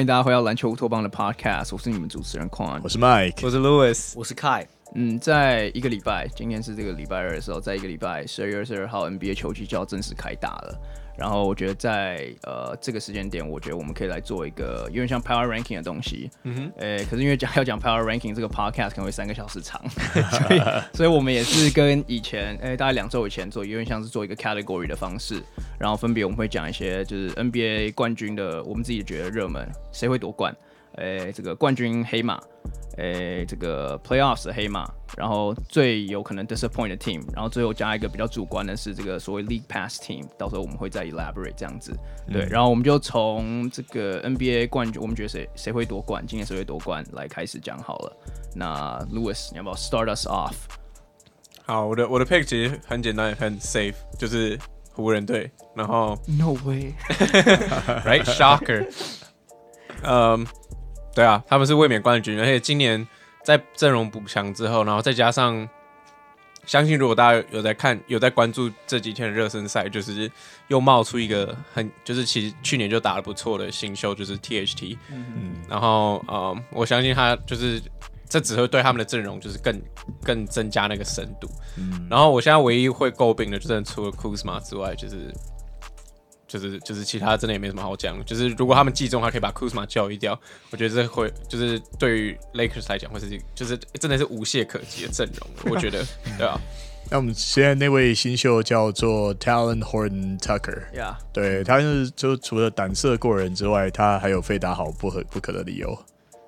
欢迎大家回到篮球乌托邦的 Podcast，我是你们主持人 Quan，我是 Mike，我是 Louis，我是 Kai。嗯，在一个礼拜，今天是这个礼拜二的时候，在一个礼拜十二月二十二号，NBA 球季就要正式开打了。然后我觉得在呃这个时间点，我觉得我们可以来做一个有点像 Power Ranking 的东西。嗯哼。诶，可是因为讲要讲 Power Ranking 这个 Podcast 可能会三个小时长，所以所以我们也是跟以前诶大概两周以前做，有点像是做一个 Category 的方式。然后分别我们会讲一些就是 NBA 冠军的，我们自己觉得热门，谁会夺冠？诶，这个冠军黑马。诶，这个 Playoffs 的黑马，然后最有可能 disappoint 的 team，然后最后加一个比较主观的是这个所谓 League Pass team，到时候我们会再 elaborate 这样子，对，嗯、然后我们就从这个 NBA 冠军，我们觉得谁谁会夺冠，今年谁会夺冠来开始讲好了。那 Louis，你要不要 start us off？好，我的我的 pick 其实很简单，很 safe，就是湖人队。然后 No way，Right？Shocker。嗯。对啊，他们是卫冕冠军，而且今年在阵容补强之后，然后再加上，相信如果大家有在看、有在关注这几天的热身赛，就是又冒出一个很，就是其实去年就打得不错的新秀，就是 THT，嗯，然后呃，我相信他就是这只会对他们的阵容就是更更增加那个深度，嗯，然后我现在唯一会诟病的，就是除了 Kuzma 之外，就是。就是就是其他真的也没什么好讲，就是如果他们季中还可以把 Kuzma 交易掉，我觉得这会就是对于 Lakers 来讲会是就是真的是无懈可击的阵容，我觉得 对啊。那我们现在那位新秀叫做 Talen Horton Tucker，Yeah. 对，他是就除了胆色过人之外，他还有非打好不可不可的理由，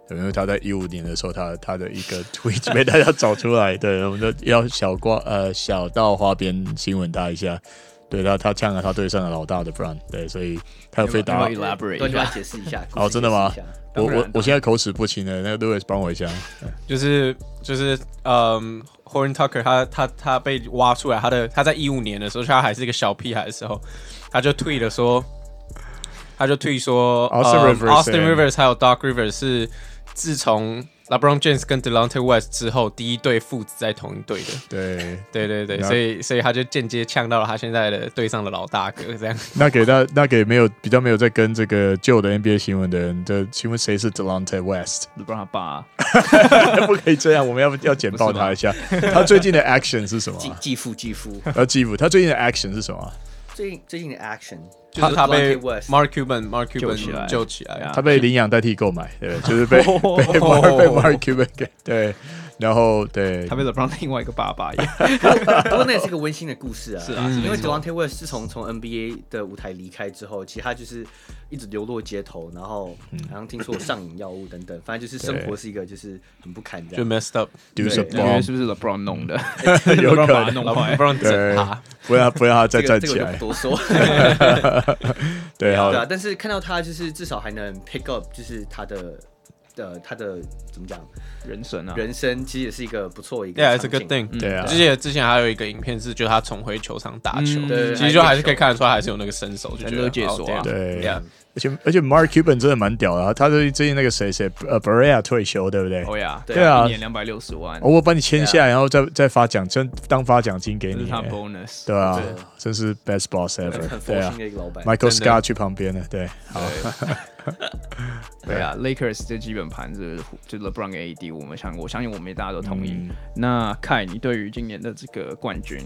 对，因为他在一五年的时候，他他的一个 tweet 被大家找出来，对，我们就要小挂呃小到花边新闻他一下。对他，他呛了他队上的老大的 Brown，对，所以他有飞打。elaborate，对，解释一下。哦，真的吗？我我我现在口齿不清了，那个 Louis 帮我一下。就是就是，嗯，Horton Tucker 他他他被挖出来，他的他在一五年的时候，他还是一个小屁孩的时候，他就 tweet 了说，他就 tweet 说，Austin Rivers，Austin Rivers 还有 Doc Rivers 是自从。LeBron James 跟 Delonte West 之后，第一对父子在同一队的。对，对 对对，所以所以他就间接呛到了他现在的队上的老大哥，这样。那给那，那给没有比较没有在跟这个旧的 NBA 新闻的人，就请问谁是 Delonte West？LeBron 他爸，不可以这样，我们要要简报他一下。他最近的 action 是什么？继父继父。呃，继父，他最近的 action 是什么？最近最近的 action。他他被 Mark Cuban Mark Cuban 救起来，救起来啊！他被领养代替购买，对，就是被被 Mark 被 Mark Cuban 给对，然后对，他被 LeBron 另外一个爸爸一样。不过那也是个温馨的故事啊，是啊，因为 Delonte West 自从从 NBA 的舞台离开之后，其实他就是一直流落街头，然后好像听说上瘾药物等等，反正就是生活是一个就是很不堪这样，就 messed up，因为是不是 LeBron 弄的？有可能。弄坏，LeBron 整他，不要不要他再站起来，多说。对啊，对啊，但是看到他就是至少还能 pick up，就是他的的他的怎么讲，人生啊，人生其实也是一个不错一个，Yeah，it's a good thing。对啊，之前之前还有一个影片是，就他重回球场打球，对，其实就还是可以看得出来，还是有那个身手，就觉得解锁啊，对。而且而且 Mark Cuban 真的蛮屌的，他最近那个谁谁呃 b e r e a 退休，对不对？哦呀，对啊，一年两百六十万，我把你签下，然后再再发奖真，当发奖金给你，他 bonus，对啊，真是 best boss ever，很佛心的一个老板，Michael Scott 去旁边了，对，好，对啊，Lakers 这基本盘是就 LeBron 跟 AD，我们相我相信我们大家都同意。那 Kai，你对于今年的这个冠军，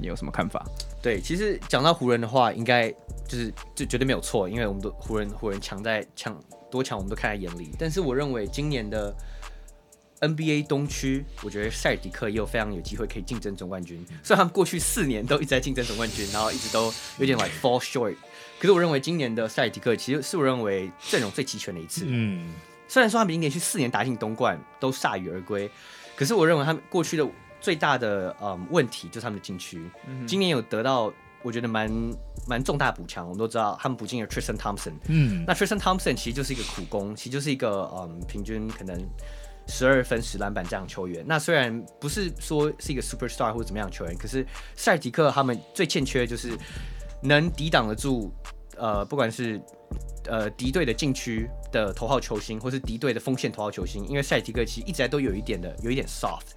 你有什么看法？对，其实讲到湖人的话，应该。就是就绝对没有错，因为我们都湖人湖人强在强多强，我们都看在眼里。但是我认为今年的 NBA 东区，我觉得塞尔迪克也有非常有机会可以竞争总冠军。虽然他们过去四年都一直在竞争总冠军，然后一直都有点 like fall short，可是我认为今年的塞尔迪克其实是我认为阵容最齐全的一次。嗯，虽然说他们已经连续四年打进东冠都铩羽而归，可是我认为他们过去的最大的嗯问题就是他们的禁区，嗯、今年有得到。我觉得蛮蛮重大补强，我们都知道他们补进了 Tristan Thompson，嗯，那 Tristan Thompson 其实就是一个苦工，其实就是一个嗯平均可能十二分十篮板这样球员。那虽然不是说是一个 superstar 或者怎么样球员，可是塞尔提克他们最欠缺的就是能抵挡得住呃不管是呃敌对的禁区的头号球星，或是敌对的锋线头号球星，因为塞提克其实一直来都有一点的，有一点 soft，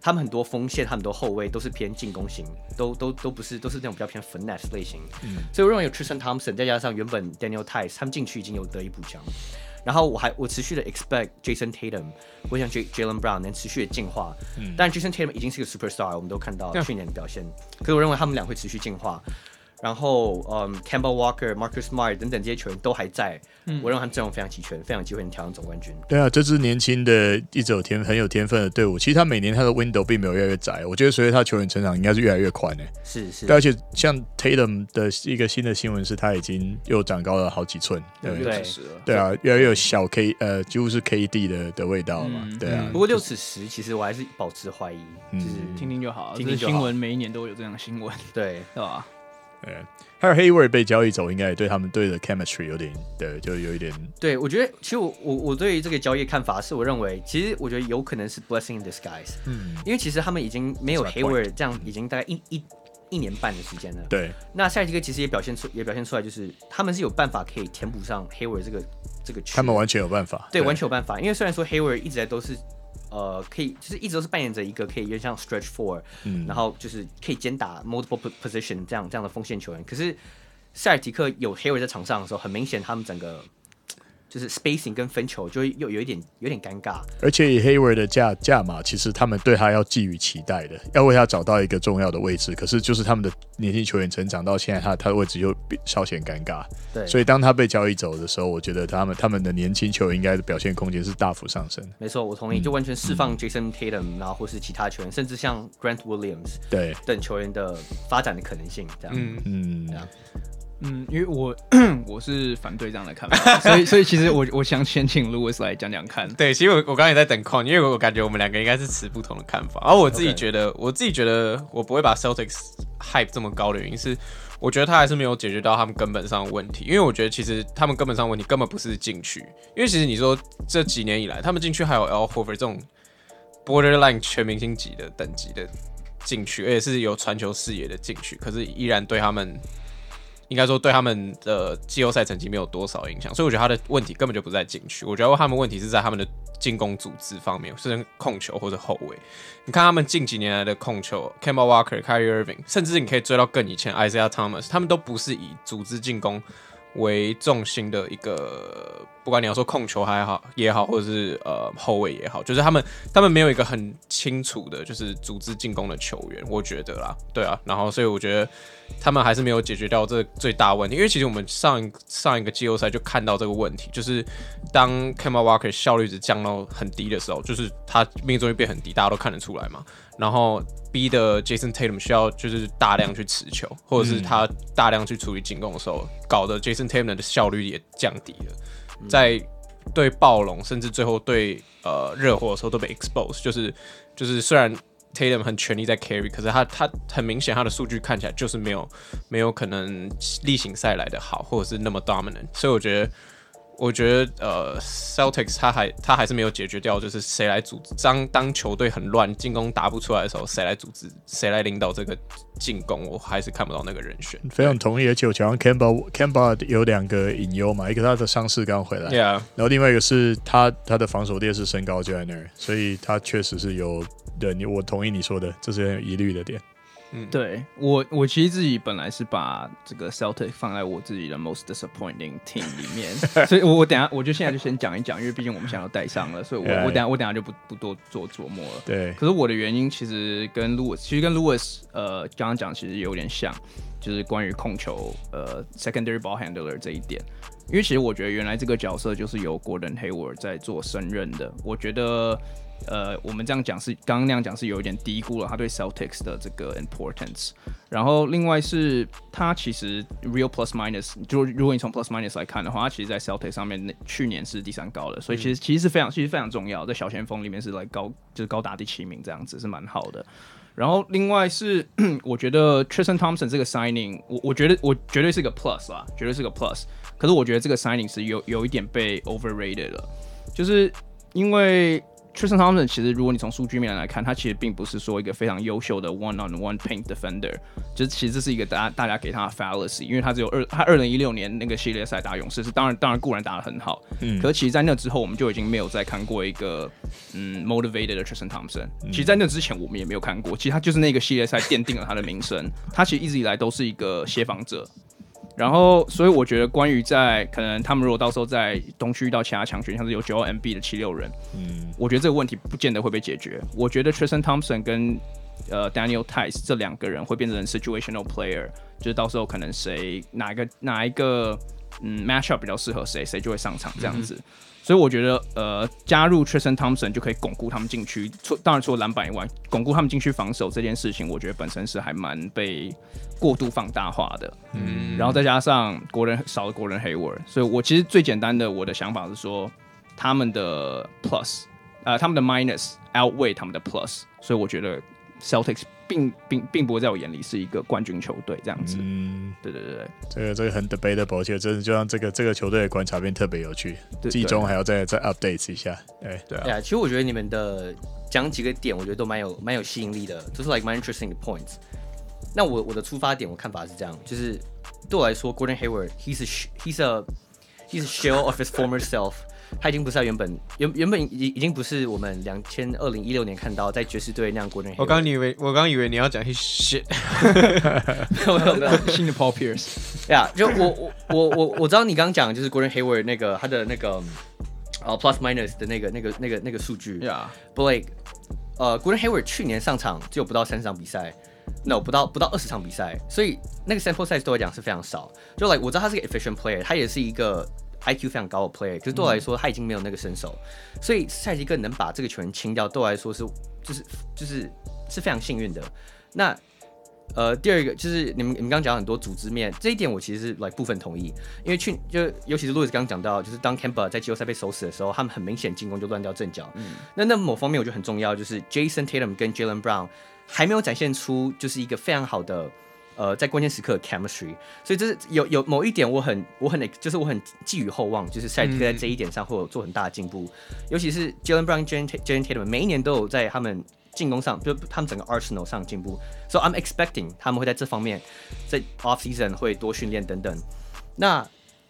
他们很多锋线，他们很多后卫都是偏进攻型，都都都不是，都是那种比较偏 finesse 类型。嗯，所以我认为有 Tristan Thompson，再加上原本 Daniel Theis，他们禁区已经有得以补强。然后我还我持续的 expect Jason Tatum，我想 J Jaylen Brown 能持续的进化。嗯，但 Jason Tatum 已经是个 superstar，我们都看到去年的表现。可是我认为他们俩会持续进化。然后，嗯，Campbell Walker、Marcus Smart 等等这些球员都还在，嗯、我认为他们阵容非常齐全，非常有机会能挑战总冠军。对啊，这支年轻的、一直有天很有天分的队伍，其实他每年他的 window 并没有越来越窄，我觉得随着他球员成长，应该是越来越宽诶。是是。而且像 Tatum 的一个新的新闻是，他已经又长高了好几寸。对对，对，对啊，越来越有小 K，呃，几乎是 KD 的的味道嘛。嗯、对啊。不过六尺十，其实我还是保持怀疑，就是听听就好，听听就好。新闻每一年都有这样的新闻，对，是吧？对，还有 Hayward 被交易走，应该也对他们队的 chemistry 有点，对，就有一点。对，我觉得其实我我我对于这个交易看法是，我认为其实我觉得有可能是 blessing in disguise。嗯，因为其实他们已经没有 Hayward 这样，已经大概一一一年半的时间了。对。那塞尔提克其实也表现出也表现出来，就是他们是有办法可以填补上 Hayward 这个这个区。他们完全有办法。对，对完全有办法。因为虽然说 Hayward 一直在都是。呃，可以，就是一直都是扮演着一个可以有点像 stretch four，嗯，然后就是可以兼打 multiple position 这样这样的锋线球员。可是塞尔提克有 Hayward 在场上的时候，很明显他们整个。就是 spacing 跟分球就又有一点有点尴尬，而且以 Hayward 的价价码，其实他们对他要寄予期待的，要为他找到一个重要的位置。可是就是他们的年轻球员成长到现在，他他的位置又稍显尴尬。对，所以当他被交易走的时候，我觉得他们他们的年轻球员应该的表现空间是大幅上升。没错，我同意，就完全释放 Jason Tatum，嗯，然后或是其他球员，甚至像 Grant Williams 对等球员的发展的可能性，这样。嗯嗯。嗯，因为我 我是反对这样的看法，所以所以其实我我想先请 Louis 来讲讲看。对，其实我我刚才也在等 Con，因为我感觉我们两个应该是持不同的看法。而我自己觉得.我自己觉得我不会把 Celtics hype 这么高的原因是，我觉得他还是没有解决到他们根本上的问题。因为我觉得其实他们根本上的问题根本不是禁区，因为其实你说这几年以来，他们禁区还有 Al Horford 这种 borderline 全明星级的等级的禁区，而且是有传球视野的禁区，可是依然对他们。应该说对他们的季后赛成绩没有多少影响，所以我觉得他的问题根本就不在禁区，我觉得他们问题是在他们的进攻组织方面，甚至控球或者后卫。你看他们近几年来的控球，Cam Walker、Kyrie Irving，甚至你可以追到更以前 Isaiah Thomas，他们都不是以组织进攻为重心的一个，不管你要说控球还好也好，或者是呃后卫也好，就是他们他们没有一个很清楚的，就是组织进攻的球员，我觉得啦，对啊，然后所以我觉得他们还是没有解决掉这最大问题，因为其实我们上一上一个季后赛就看到这个问题，就是当 k a m a Walker 效率值降到很低的时候，就是他命中率变很低，大家都看得出来嘛。然后逼的 Jason Tatum 需要就是大量去持球，或者是他大量去处理进攻的时候，搞得 Jason Tatum 的效率也降低了，在对暴龙甚至最后对呃热火的时候都被 expose，就是就是虽然 Tatum 很全力在 carry，可是他他很明显他的数据看起来就是没有没有可能例行赛来的好，或者是那么 dominant，所以我觉得。我觉得呃，Celtics 他还他还是没有解决掉，就是谁来组织。当当球队很乱，进攻打不出来的时候，谁来组织，谁来领导这个进攻，我还是看不到那个人选。非常同意，而且我讲 Kemba Kemba 有两个隐忧嘛，一个他的伤势刚回来，Yeah. 然后另外一个是他他的防守劣势身高就在那儿，所以他确实是有对你我同意你说的，这是很有疑虑的点。嗯，对我，我其实自己本来是把这个 Celtic 放在我自己的 most disappointing team 里面，所以我我等下我就现在就先讲一讲，因为毕竟我们现在要带上了，所以我我等下我等下就不不多做琢磨了。对，可是我的原因其实跟 Louis 其实跟 Louis 呃刚刚讲其实有点像，就是关于控球呃 secondary ball handler 这一点，因为其实我觉得原来这个角色就是由 Gordon Hayward 在做胜任的，我觉得。呃，我们这样讲是刚刚那样讲是有一点低估了他对 Celtics 的这个 importance。然后另外是他其实 real plus minus，就如果你从 plus minus 来看的话，他其实在 Celtics 上面去年是第三高的，所以其实其实是非常其实非常重要，在小前锋里面是来高就是高达第七名这样子是蛮好的。然后另外是 我觉得 Tristan Thompson 这个 signing，我我觉得我绝对是个 plus 啦，绝对是个 plus。可是我觉得这个 signing 是有有一点被 overrated 了，就是因为。Tristan Thompson 其实，如果你从数据面来看，他其实并不是说一个非常优秀的 one on one paint defender，就是其实这是一个大家大家给他的 fallacy，因为他只有二他二零一六年那个系列赛打勇士是当然当然固然打得很好，嗯，可是其实在那之后我们就已经没有再看过一个嗯 motivated 的 Tristan Thompson，嗯，其实在那之前我们也没有看过，其实他就是那个系列赛奠定了他的名声，他其实一直以来都是一个协防者。然后，所以我觉得，关于在可能他们如果到时候在东区遇到其他强权，像是有九号 MB 的七六人，嗯，我觉得这个问题不见得会被解决。我觉得 Tristan Thompson 跟呃 Daniel Theis 这两个人会变成 situational player，就是到时候可能谁哪一个哪一个嗯 matchup 比较适合谁，谁就会上场这样子。嗯所以我觉得，呃，加入 Tristan Thompson 就可以巩固他们禁区，除当然除了篮板以外，巩固他们禁区防守这件事情，我觉得本身是还蛮被过度放大化的。嗯，然后再加上国人少了国人 Hayward，所以我其实最简单的我的想法是说，他们的 plus，呃，他们的 minus outweigh 他们的 plus，所以我觉得 Celtics。并并并不会在我眼里是一个冠军球队这样子。嗯，对对对对，这个这个很 debatable，其实真的就让这个这个球队的观察变特别有趣。季中还要再再 update 一下。哎，对啊。对啊，其实我觉得你们的讲几个点，我觉得都蛮有蛮有吸引力的，就是 like 蛮 interesting 的 points。那我我的出发点，我看法是这样，就是对我来说，Gordon Hayward，he's a he's a he's a shell of his former self。他已经不是他原本原原本已已经不是我们两千二零一六年看到在爵士队那样过的。我刚以为我刚以为你要讲 his shit，没有没有新的 Paul Pierce。呀，就我我我我我知道你刚刚讲就是 Gordon Hayward 那个他的那个呃 plus minus 的那个那个那个那个数据。呀，But like 呃 Gordon Hayward 去年上场只有不到三十场比赛，no 不到不到二十场比赛，所以那个 sample size 对我来讲是非常少。就 like 我知道他是个 efficient player，他也是一个。IQ 非常高的 player，可是对我来说他已经没有那个身手，嗯、所以赛季更能把这个球员清掉，对我来说是就是就是是非常幸运的。那呃第二个就是你们你们刚刚讲很多组织面这一点，我其实是来、部分同意，因为去就尤其是路易斯刚刚讲到，就是当 camba 在季后赛被守死的时候，他们很明显进攻就乱掉阵脚。嗯，那那某方面我觉得很重要，就是 Jason Tatum 跟 Jaylen Brown 还没有展现出就是一个非常好的。呃，在关键时刻 chemistry，所以这是有有某一点我很我很就是我很寄予厚望，就是赛季在这一点上会有做很大的进步，尤其是 Jaylen Brown、Jayson Tatum 每一年都有在他们进攻上，就他们整个 arsenal 上进步，所以 I'm expecting 他们会在这方面在 off season 会多训练等等。那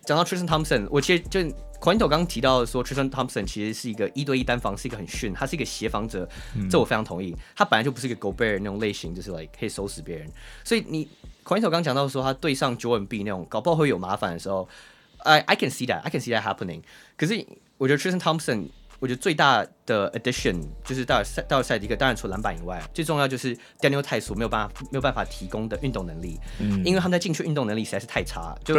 讲到 Tristan Thompson，我其实就。Quinto 刚刚提到说，Tristan Thompson 其实是一个一对一单防，是一个很逊，他是一个协防者，嗯、这我非常同意。他本来就不是一个 Gobert 那种类型，就是 like 可以收拾别人。所以你 Quinto 刚讲到说，他对上 Joel Embiid 那种搞不好会有麻烦的时候，I I can see that，I can see that happening。可是我觉得 Tristan Thompson，我觉得最大的 addition 就是到赛到赛季一个，当然除了篮板以外，最重要就是 Daniel Theis 没有办法没有办法提供的运动能力，嗯、因为他们在禁区运动能力实在是太差，就。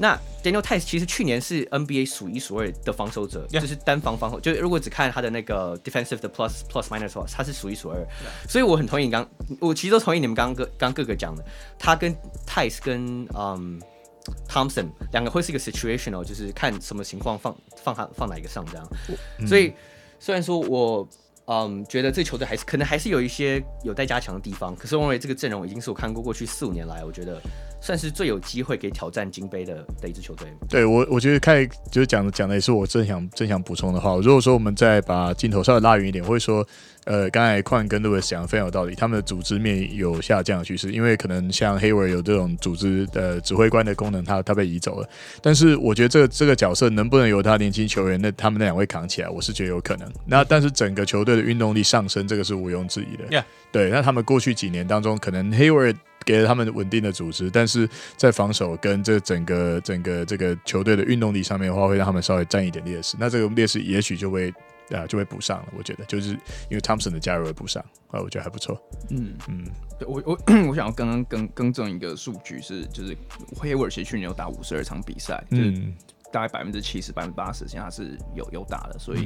那 Daniel Theis 其实去年是 NBA 数一数二的防守者.就是单防防守，就是如果只看他的那个 defensive 的 plus plus minus 的话，他是数一数二。所以我很同意你刚，我其实都同意你们刚刚刚各个讲的，他跟 Theis 跟嗯 Thompson 两个会是一个 situational，就是看什么情况放放他放哪一个上这样。嗯、所以虽然说我嗯觉得这球队还是可能还是有一些有待加强的地方，可是我认为这个阵容已经是我看过过去四五年来，我觉得。算是最有机会可以挑战金杯的的一支球队。对我，我觉得开就是讲讲的也是我正想正想补充的话。如果说我们再把镜头稍微拉远一点，我会说，呃，刚才矿跟 Louis 讲的非常有道理，他们的组织面有下降的趋势，因为可能像 Hayward 有这种组织的指挥官的功能，他他被移走了。但是我觉得这个这个角色能不能由他年轻球员那他们那两位扛起来，我是觉得有可能。那但是整个球队的运动力上升，这个是毋庸置疑的。Yeah. 对，那他们过去几年当中，可能 Hayward 给了他们稳定的组织，但是在防守跟这整个整个这个球队的运动力上面的话，会让他们稍微占一点劣势。那这个劣势也许就会啊就会补上了。我觉得就是因为 Thompson 的加入而补上啊，我觉得还不错。嗯嗯，对我我我想要刚刚更更正一个数据是，就是 Hayward 其实去年有打五十二场比赛，就是。嗯大概百分之七十、百分之八十，现在是有有打的，所以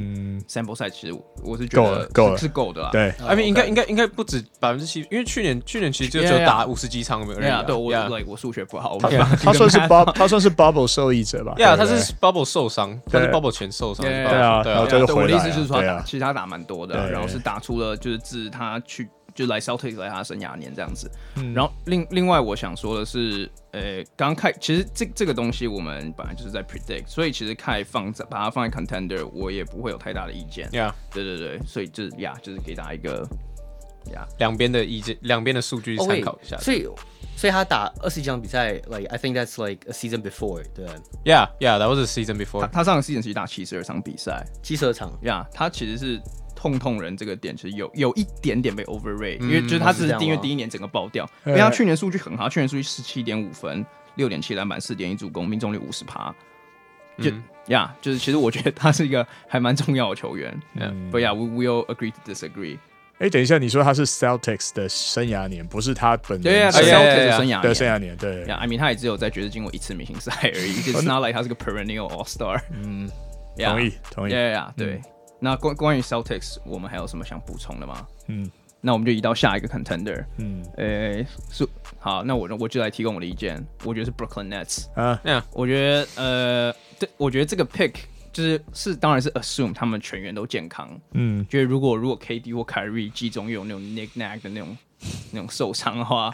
sample size 其实我是觉得够了，是够的啦。对，I mean 应该应该应该不止百分之七，因为去年去年其实就只有打五十几场没有人。对，我 like 我数学不好，他他算是 bubble 他算是 bubble 受益者吧？对啊，他是 bubble 受伤，他是 bubble 前受伤。对啊，对啊，我的意思就是说，其实他打蛮多的，然后是打出了就是自他去。就来 Celtics 来他生涯年这样子。嗯、然后另另外我想说的是，呃，刚开其实这这个东西我们本来就是在 predict，所以其实开放在把它放在 contender，我也不会有太大的意见。呀，对对对，所以就是呀，就是给大家一个呀两边的意见，两边的数据参考一下。Oh, 所以所以他打二十几场比赛，like I think that's like a season before，对。Yeah，yeah，that was a season before 他。他上个 season 其实打七十二场比赛，七十二场。呀，yeah, 他其实是。痛痛人这个点其实有有一点点被 overrate，、嗯、因为就是他是订阅第一年整个爆掉，因为他去年数据很好，去年数据十七点五分，六点七篮板，四点一助攻，命中率五十趴，就呀，就是其实我觉得他是一个还蛮重要的球员。嗯，But yeah，we will agree to disagree。哎，等一下，你说他是 Celtics 的生涯年，不是他本人对啊，Celtics 的生涯的生涯年，对。呀，I mean 他也只有在爵士进过一次明星赛而已，It's not like 他是个 perennial All Star。嗯，同意，同意。Yeah，对。那关关于 Celtics，我们还有什么想补充的吗？嗯，那我们就移到下一个 contender。嗯，诶、欸，是好，那我我就来提供我的意见。我觉得是 Brooklyn Nets 啊，那，我觉得呃，对，我觉得这个 pick 就是是当然是 assume 他们全员都健康。嗯，觉得如果如果 KD 或 Kyrie 集中有那种 knick-knack 的那种那种受伤的话，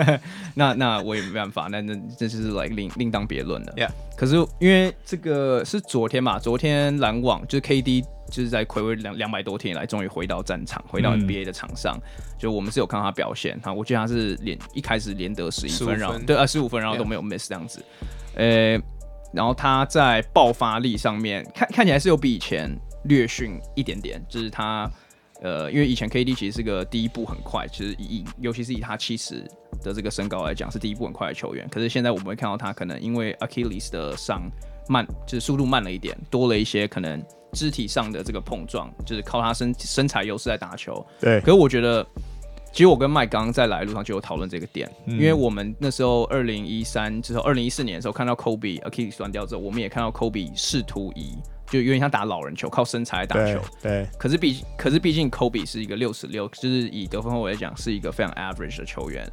那那我也没办法。那那这就是 like 另另当别论了。Yeah，可是因为这个是昨天嘛，昨天篮网就是 KD。就是在暌违两两百多天以来，终于回到战场，回到 NBA 的场上。嗯、就我们是有看到他表现，哈我记得他是连一开始连得十一分，分，然后对啊十五分，然后都没有 miss 这样子。呃然后他在爆发力上面看看起来是有比以前略逊一点点，就是他呃，因为以前 KD 其实是个第一步很快，其实以尤其是以他七十的这个身高来讲，是第一步很快的球员。可是现在我们会看到他可能因为 Achilles 的伤慢，就是速度慢了一点，多了一些可能。肢体上的这个碰撞，就是靠他身身材优势在打球。对，可是我觉得，其实我跟麦刚刚在来路上就有讨论这个点，嗯、因为我们那时候二零一三之后，二零一四年的时候看到 Kobe Achilles 断掉之后，我们也看到 Kobe 试图以就有点像打老人球，靠身材来打球。对。对可是毕可是毕竟 Kobe 是一个六十六，就是以得分后卫来讲，是一个非常 average 的球员。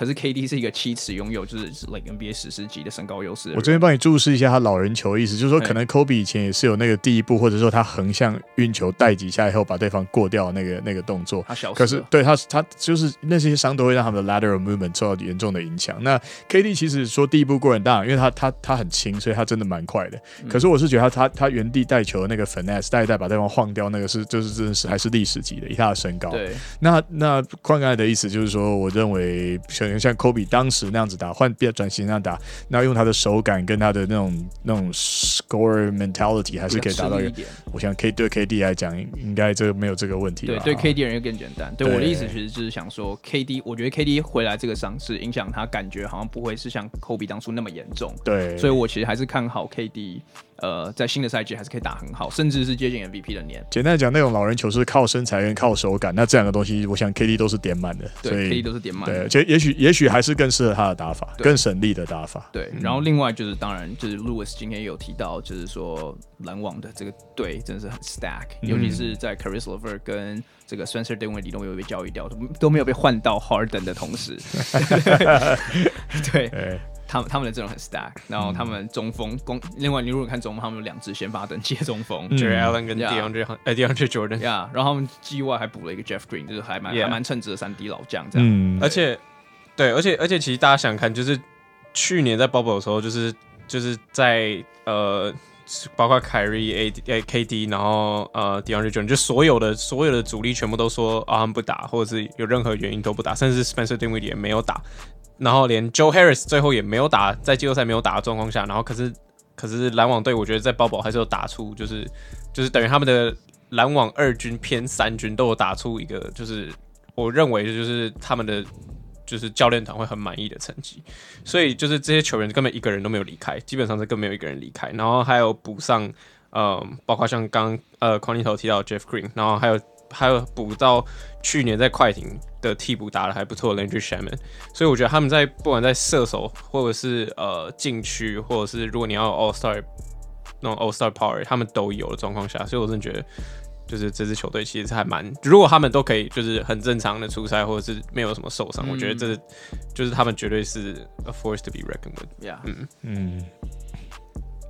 可是 KD 是一个七尺拥有就是 like NBA 史诗级的身高优势。我这边帮你注释一下他老人球的意思，就是说可能 Kobe 以前也是有那个第一步，或者说他横向运球带几下以后把对方过掉那个那个动作。他小，可是对他他就是那些伤都会让他们的 lateral movement 受到严重的影响。那 KD 其实说第一步过很大，因为他他他很轻，所以他真的蛮快的。可是我是觉得他他他原地带球的那个 finesse 带一带把对方晃掉，那个是就是真的是还是历史级的，以他的身高。对。那那宽刚才的意思就是说，我认为像像 Kobe 当时那样子打，换变转型那样打，那用他的手感跟他的那种那种 score mentality 还是可以达到一个。我想 K 对 KD 来讲，应该这个没有这个问题。对，对 KD 人又更简单。对，对我的意思其实就是想说，KD，我觉得 KD 回来这个伤势影响他，感觉好像不会是像 Kobe 当初那么严重。对，所以我其实还是看好 KD。呃，在新的赛季还是可以打很好，甚至是接近 MVP 的年。简单讲，那种老人球是靠身材跟靠手感，那这两个东西，我想 KD 都是点满的。对，KD 都是点满。对，且也许也许还是更适合他的打法，更省力的打法。对，然后另外就是，当然就是 Lewis 今天有提到，就是说篮网的这个队真的是很 stack，、嗯、尤其是在 Caris LeVert 跟这个 Spencer Dinwiddie 都没有被交易掉，都都没有被换到 Harden 的同时。对。对他们他们的阵容很 stack，然后他们中锋攻，嗯、另外你如果看中锋，他们有两支先发等级的中锋，Jarrett Allen 跟 DeAndre 呃 DeAndre Jordan，呀，然后他们 G 外还补了一个 Jeff Green，就是还蛮.还蛮称职的三 D 老将这样，嗯、而且对，而且而且其实大家想看，就是去年在 Bubble 的时候，就是就是在呃，包括 Kyrie A A KD，然后呃 DeAndre Jordan，就所有的所有的主力全部都说啊他们不打，或者是有任何原因都不打，甚至 Spencer Dinwiddie 也没有打。然后连 Joe Harris 最后也没有打，在季后赛没有打的状况下，然后可是可是篮网队，我觉得在 Bubble 还是有打出，就是就是等于他们的篮网二军偏三军都有打出一个，就是我认为就是他们的就是教练团会很满意的成绩，所以就是这些球员根本一个人都没有离开，基本上是更没有一个人离开，然后还有补上，呃，包括像刚呃狂尼头提到 Jeff Green，然后还有。还有补到去年在快艇的替补打得还不错的 Landry Shamet，所以我觉得他们在不管在射手或者是呃禁区，或者是如果你要 All Star 那种 All Star Power，他们都有的状况下，所以我真的觉得就是这支球队其实还蛮，如果他们都可以就是很正常的出赛，或者是没有什么受伤，嗯、我觉得这是就是他们绝对是 a force to be reckoned with。Yeah，嗯嗯。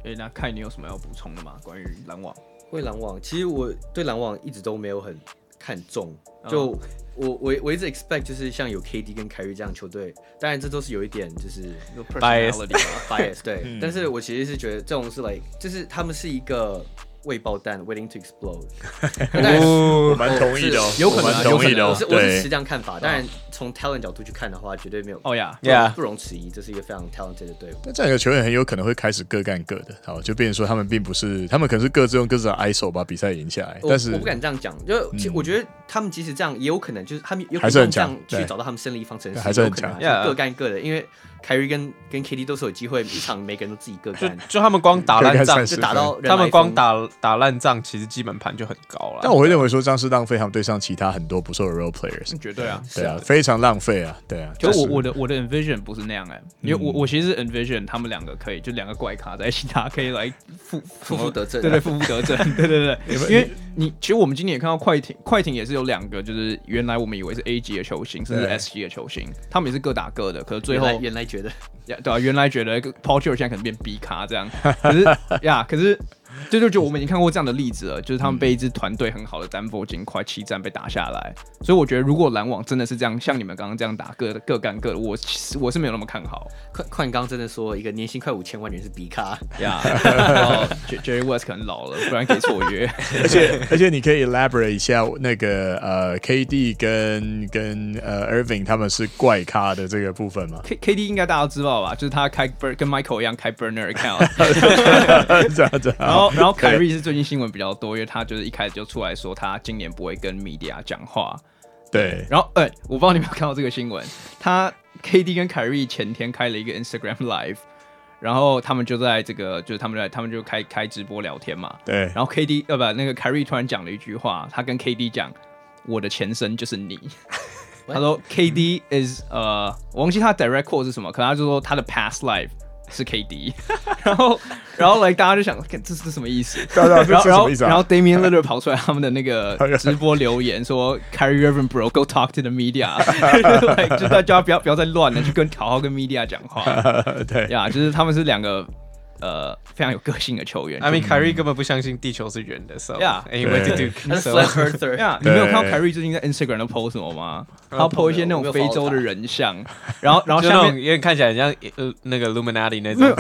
哎、欸，那看你有什么要补充的吗？关于篮网？为篮网，其实我对篮网一直都没有很看重，就。嗯我我我一直 expect 就是像有 KD 跟 Kyrie 这样球队，当然这都是有一点就是 bias bias 对，嗯、但是我其实是觉得这种是 like 就是他们是一个。未爆弹，waiting to explode。我蛮同意的，有可能，有可能，我是我是持这样看法。当然，从 talent 角度去看的话，绝对没有。哦呀，Yeah，不容置疑，这是一个非常 talented 的队伍。那这两个球员很有可能会开始各干各的，好，就变成说他们并不是，他们可能是各自用各自的 ISO 把比赛赢下来。但是我不敢这样讲，就其实我觉得他们即使这样，也有可能就是他们有可能这样去找到他们胜利方程式，还是很强，各干各的，因为。凯瑞跟跟 KD 都是有机会，一场每个人都自己各干。就他们光打烂仗 就打到，他们光打打烂仗，其实基本盘就很高了。但我会认为说，这样是浪费他们对上其他很多不错的 role players。绝对啊，对啊，非常浪费啊，对啊。就我我的我的 envision 不是那样哎，因为我我其实 envision 他们两个可以就两个怪咖在一起打，可以来负负负得正，对对负负得正，对对对。因为你其实我们今年也看到快艇，快艇也是有两个，就是原来我们以为是 A 级的球星，甚至 S 级的球星，他们也是各打各的，可是最后原来觉得 呀。对啊，原来觉得 Paul George 现在可能变 B 卡这样，可是 呀，可是 就就就我们已经看过这样的例子了，就是他们被一支团队很好的丹佛金快七战被打下来，所以我觉得如果篮网真的是这样，像你们刚刚这样打各各干各的，我我是没有那么看好。快快你刚刚真的说一个年薪快五千万元是 B 咖呀，然后 Jerry West 可能老了，不然可以错约。而且而且你可以 elaborate 一下那个呃 KD 跟跟呃 Irving 他们是怪咖的这个部分吗？K KD 应该大家都知道吧，就是他开 burn 跟 Michael 一样开 burner account，这样子。然后 然后凯瑞是最近新闻比较多，因为他就是一开始就出来说他今年不会跟 media 讲话。对，然后哎、欸，我不知道你们有没有看到这个新闻，他。KD 跟凯瑞前天开了一个 Instagram Live，然后他们就在这个，就是他们在，他们就开开直播聊天嘛。对。然后 KD 呃不，那个凯瑞突然讲了一句话，他跟 KD 讲：“我的前身就是你。”他说：“KD is 呃，我忘记他 direct quote 是什么，可能他就说他的 past life。”是 KD，然后然后来大家就想，这是什么意思？然后然后然后 Damian Lillard 跑出来他们的那个直播留言说，Kyrie Irving bro go talk to the media，就大家不要不要再乱了，去跟好好跟 media 讲话。对呀，就是他们是两个。呃，非常有个性的球员。I mean，凯瑞根本不相信地球是圆的，so yeah，anyway to do，flat earther，yeah，你没有看到凯瑞最近在 Instagram 都 post 什么吗？他 post 一些那种非洲的人像，然后然后下面有点看起来很像呃那个 Illuminati 那种，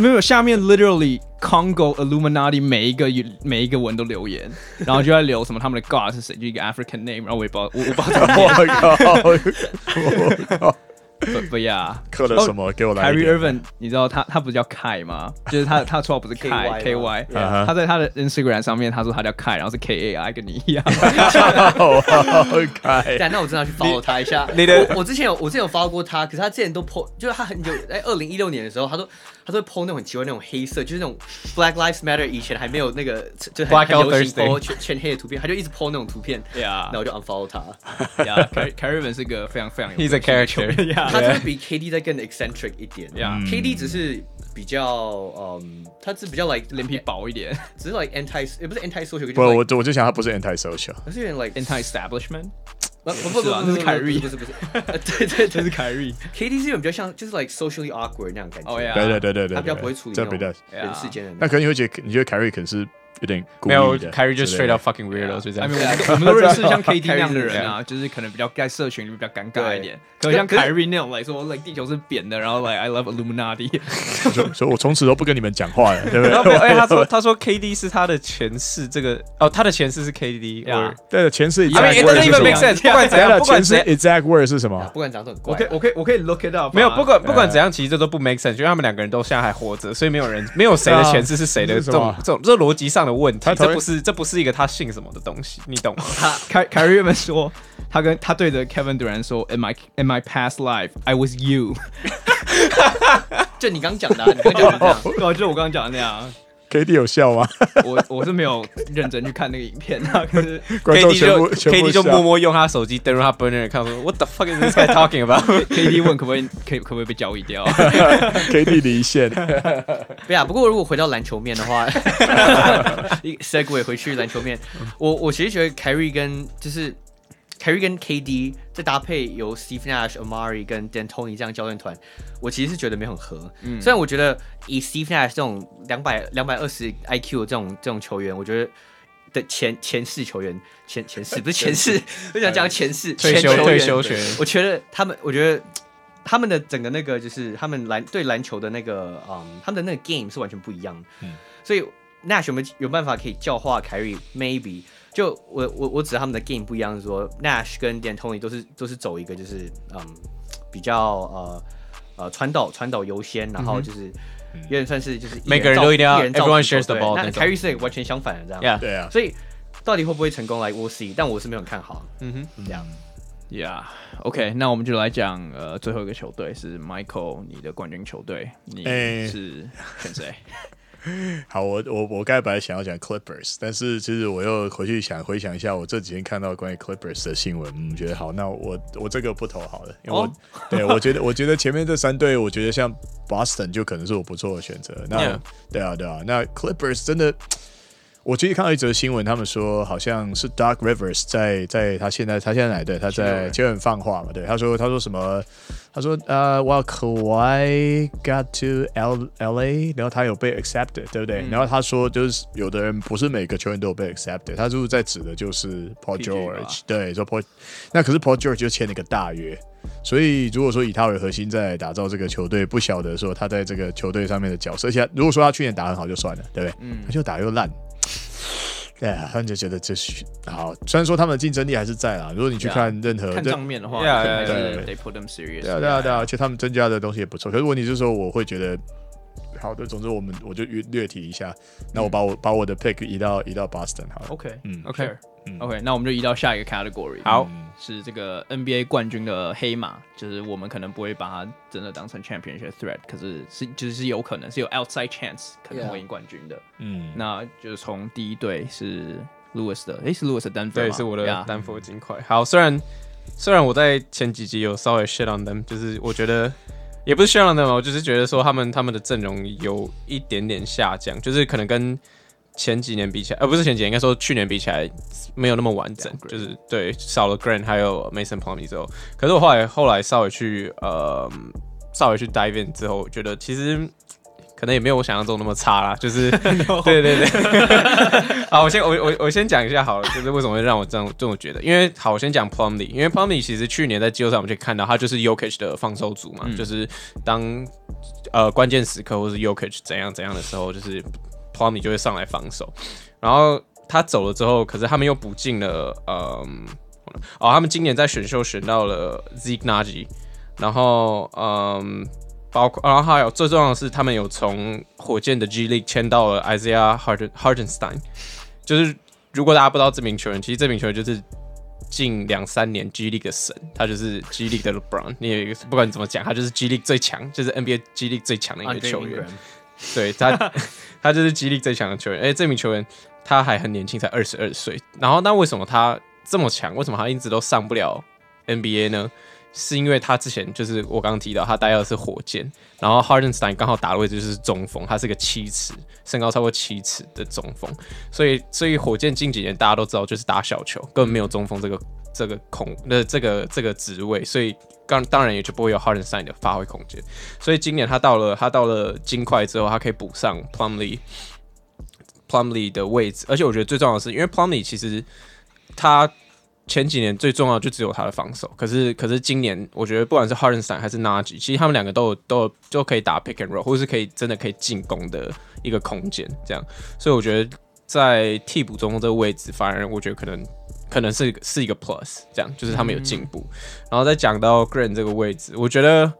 没有下面 literally Congo Illuminati 每一个每一个文都留言，然后就在留什么他们的 God 是谁，就一个 African name，然后我也不知道我我不知道怎么念。不不呀，刻了什么？给我来。Kyrie Irving，你知道他他不是叫 Kai 吗？就是他他绰号不是 Kai K Y，他在他的 Instagram 上面他说他叫 Kai，然后是 K A I，跟你一样。Kai，那我真的要去 follow 他一下。你的我之前有我之前有 follow 过他，可是他之前都 po，就是他很久在二零一六年的时候，他说他都会 po 那种很奇怪那种黑色，就是那种 Black Lives Matter 以前还没有那个就很流行 po 全全黑的图片，他就一直 po 那种图片。对啊，那我就 unfollow 他。Irving 是个非常非常，He's a character。他就是比 KD 再更 eccentric 一点，KD 只是比较，嗯，他是比较 like 脸皮薄一点，只是 like anti，也不是 anti social。不，我我就想他不是 anti social，他是有点 like anti establishment。不不不不，那是凯瑞，不是不是，对对，就是凯瑞。KD 是有点比较像，就是 like socially awkward 那样感觉。哦呀，对对对对对，他比较不会处理这种人世间的。那可能你会觉得，你觉得凯瑞可能是？有点没有，Kyrie 就 straight up fucking weirdo，就这样。我们都认识像 KD 那样的人啊，就是可能比较在社群里比较尴尬一点。可像 Kyrie 那种来说，like 地球是扁的，然后 like I love Illuminati，所以，我从此都不跟你们讲话了，对不对？哎，他说 他说 KD 是他的前世，这个哦，他的前世是 KD，对，前世。I mean it doesn't even make sense。不管怎样，前世 exact word 是什么？不管怎样都很怪。我可以我可以我可以 look it up。没有，不管不管怎样，其实这都不 make sense，因为他们两个人都现在还活着，所以没有人没有谁的前世是谁的这种这种这逻辑上的问题，这不是。这不是一个他姓什么的东西，你懂吗？他凯凯瑞们说，他跟他对着 Kevin Durant 说，In my in my past life, I was you。就你刚讲的，你刚讲的这样，就我刚刚讲的那样。KD 有笑吗？我我是没有认真去看那个影片啊。可是 KD 就 KD 就默默用他手机登入他 burner 看说，What the fuck is this guy talking about？KD 问可不可以可以可不可以被交易掉？KD 离线。对啊，不过如果回到篮球面的话，segue 回去篮球面，我我其实觉得 Carry 跟就是 Carry 跟 KD。再搭配由 Steve Nash、Amari 跟 D'Antoni 这样教练团，我其实是觉得没很合。嗯，虽然我觉得以 Steve Nash 这种两百两百二十 IQ 的这种这种球员，我觉得的前前世球员，前前世不是 前世，我想讲前世 退休退休球员。我觉得他们，我觉得他们的整个那个就是他们篮对篮球的那个，嗯，他们的那个 game 是完全不一样的。嗯，所以 Nash 有没有有办法可以教化凯瑞？Maybe。就我我我指他们的 game 不一样，是说 Nash 跟 D'Antoni 都是都是走一个就是嗯比较呃呃传导传导优先，然后就是有点算是就是每个人都一定要 everyone shares the ball。那凯瑞是完全相反的这样，对啊。所以到底会不会成功来，we'll see。但我是没有看好，嗯哼，这样，Yeah，OK，那我们就来讲呃最后一个球队是 Michael，你的冠军球队，你是选谁？好，我我我刚才本来想要讲 Clippers，但是其实我又回去想回想一下我这几天看到关于 Clippers 的新闻，嗯，觉得好，那我我这个不投好了，因为我、哦、对我觉得我觉得前面这三队，我觉得像 Boston 就可能是我不错的选择。那 Yeah. 对啊对啊，那 Clippers 真的。我最近看到一则新闻，他们说好像是 Dark Rivers 在在他现在他现在哪对？他在球员放话嘛？对，他说他说什么？他说呃，Well Kawhi got to L L A，然后他有被 accepted，对不对？嗯、然后他说就是有的人不是每个球员都有被 accepted，他就是在指的就是 Paul George，对，说 Paul，那可是 Paul George 就签了一个大约，所以如果说以他为核心在打造这个球队，不晓得说他在这个球队上面的角色，而且如果说他去年打很好就算了，对不对？嗯，他就打又烂。对啊，他们就觉得这是好。虽然说他们的竞争力还是在啦，如果你去看任何看账面的话，对对对，They put them serious。对啊对啊对啊，而且他们增加的东西也不错。可是问题就是说，我会觉得好的。总之，我们我就略略提一下。那我把我把我的 pick 移到移到 Boston 好了。OK，嗯，OK。嗯、OK，那我们就移到下一个 category。好，是这个 NBA 冠军的黑马，就是我们可能不会把它真的当成 championship threat，可是是就是有可能是有 outside chance 可能会赢冠军的。嗯，那就是从第一队是 Lewis 的，诶，是 Lewis 的丹佛，对，是我的丹佛金块。Yeah. 好，虽然虽然我在前几集有稍微 shit on them，就是我觉得也不是 shit on them，我就是觉得说他们他们的阵容有一点点下降，就是可能跟。前几年比起来，呃，不是前几年，应该说去年比起来没有那么完整，就是对少了 Grant 还有 Mason Plumlee 之后，可是我后来后来稍微去呃稍微去 dive in 之后，我觉得其实可能也没有我想象中那么差啦，就是对 对对，好，我先我我我先讲一下好了，就是为什么会让我这样这么觉得，因为好，我先讲 Plumlee，因为 Plumlee 其实去年在季后赛我们就看到他就是 Jokic 的防守组嘛，嗯、就是当呃关键时刻或是 Jokic 怎样怎样的时候，就是。Plumlee 就会上来防守，然后他走了之后，可是他们又补进了，嗯，哦，他们今年在选秀选到了 Zeke Nnaji，然后嗯，包括然后还有最重要的是，他们有从火箭的 G League 签到了 Isaiah Harden Hardenstein，就是如果大家不知道这名球员，其实这名球员就是近两三年 G League 的神，他就是 G League 的 LeBron，你也不管你怎么讲，他就是 G League 最强，就是 NBA G League 最强的一个球员，对他。他就是吉利最强的球员，而且，这名球员他还很年轻，才二十二岁。然后，那为什么他这么强？为什么他一直都上不了 NBA 呢？是因为他之前就是我刚刚提到，他待的是火箭，然后 Harden Stein 刚好打的位置就是中锋，他是个七尺，身高超过七尺的中锋。所以，所以火箭近几年大家都知道，就是打小球，根本没有中锋这个这个空那这个这个职位，所以。当当然也就不会有 Harden Stein 的发挥空间，所以今年他到了他到了金块之后，他可以补上 Plumley Plumley 的位置，而且我觉得最重要的是，因为 Plumley 其实他前几年最重要的就只有他的防守，可是可是今年我觉得不管是 Hardenstein 还是 Nnaji，其实他们两个都有都有都可以打 pick and roll，或是可以真的可以进攻的一个空间，这样，所以我觉得在替补中锋这个位置，反而我觉得可能。可能是是一个 plus，这样就是他们有进步。嗯、然后再讲到 Green 这个位置，我觉得，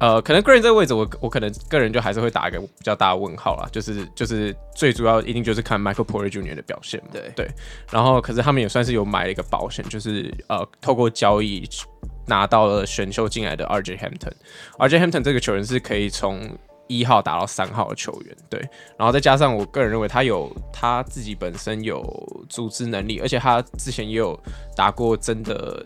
呃，可能 Grant 这个位置我，我我可能个人就还是会打一个比较大的问号啦。就是就是最主要一定就是看 Michael Porter Jr. 的表现嘛。对对。然后，可是他们也算是有买了一个保险，就是呃，透过交易拿到了选秀进来的 RJ Hampton。RJ Hampton 这个球员是可以从一号打到三号的球员，对，然后再加上我个人认为他有他自己本身有组织能力，而且他之前也有打过真的，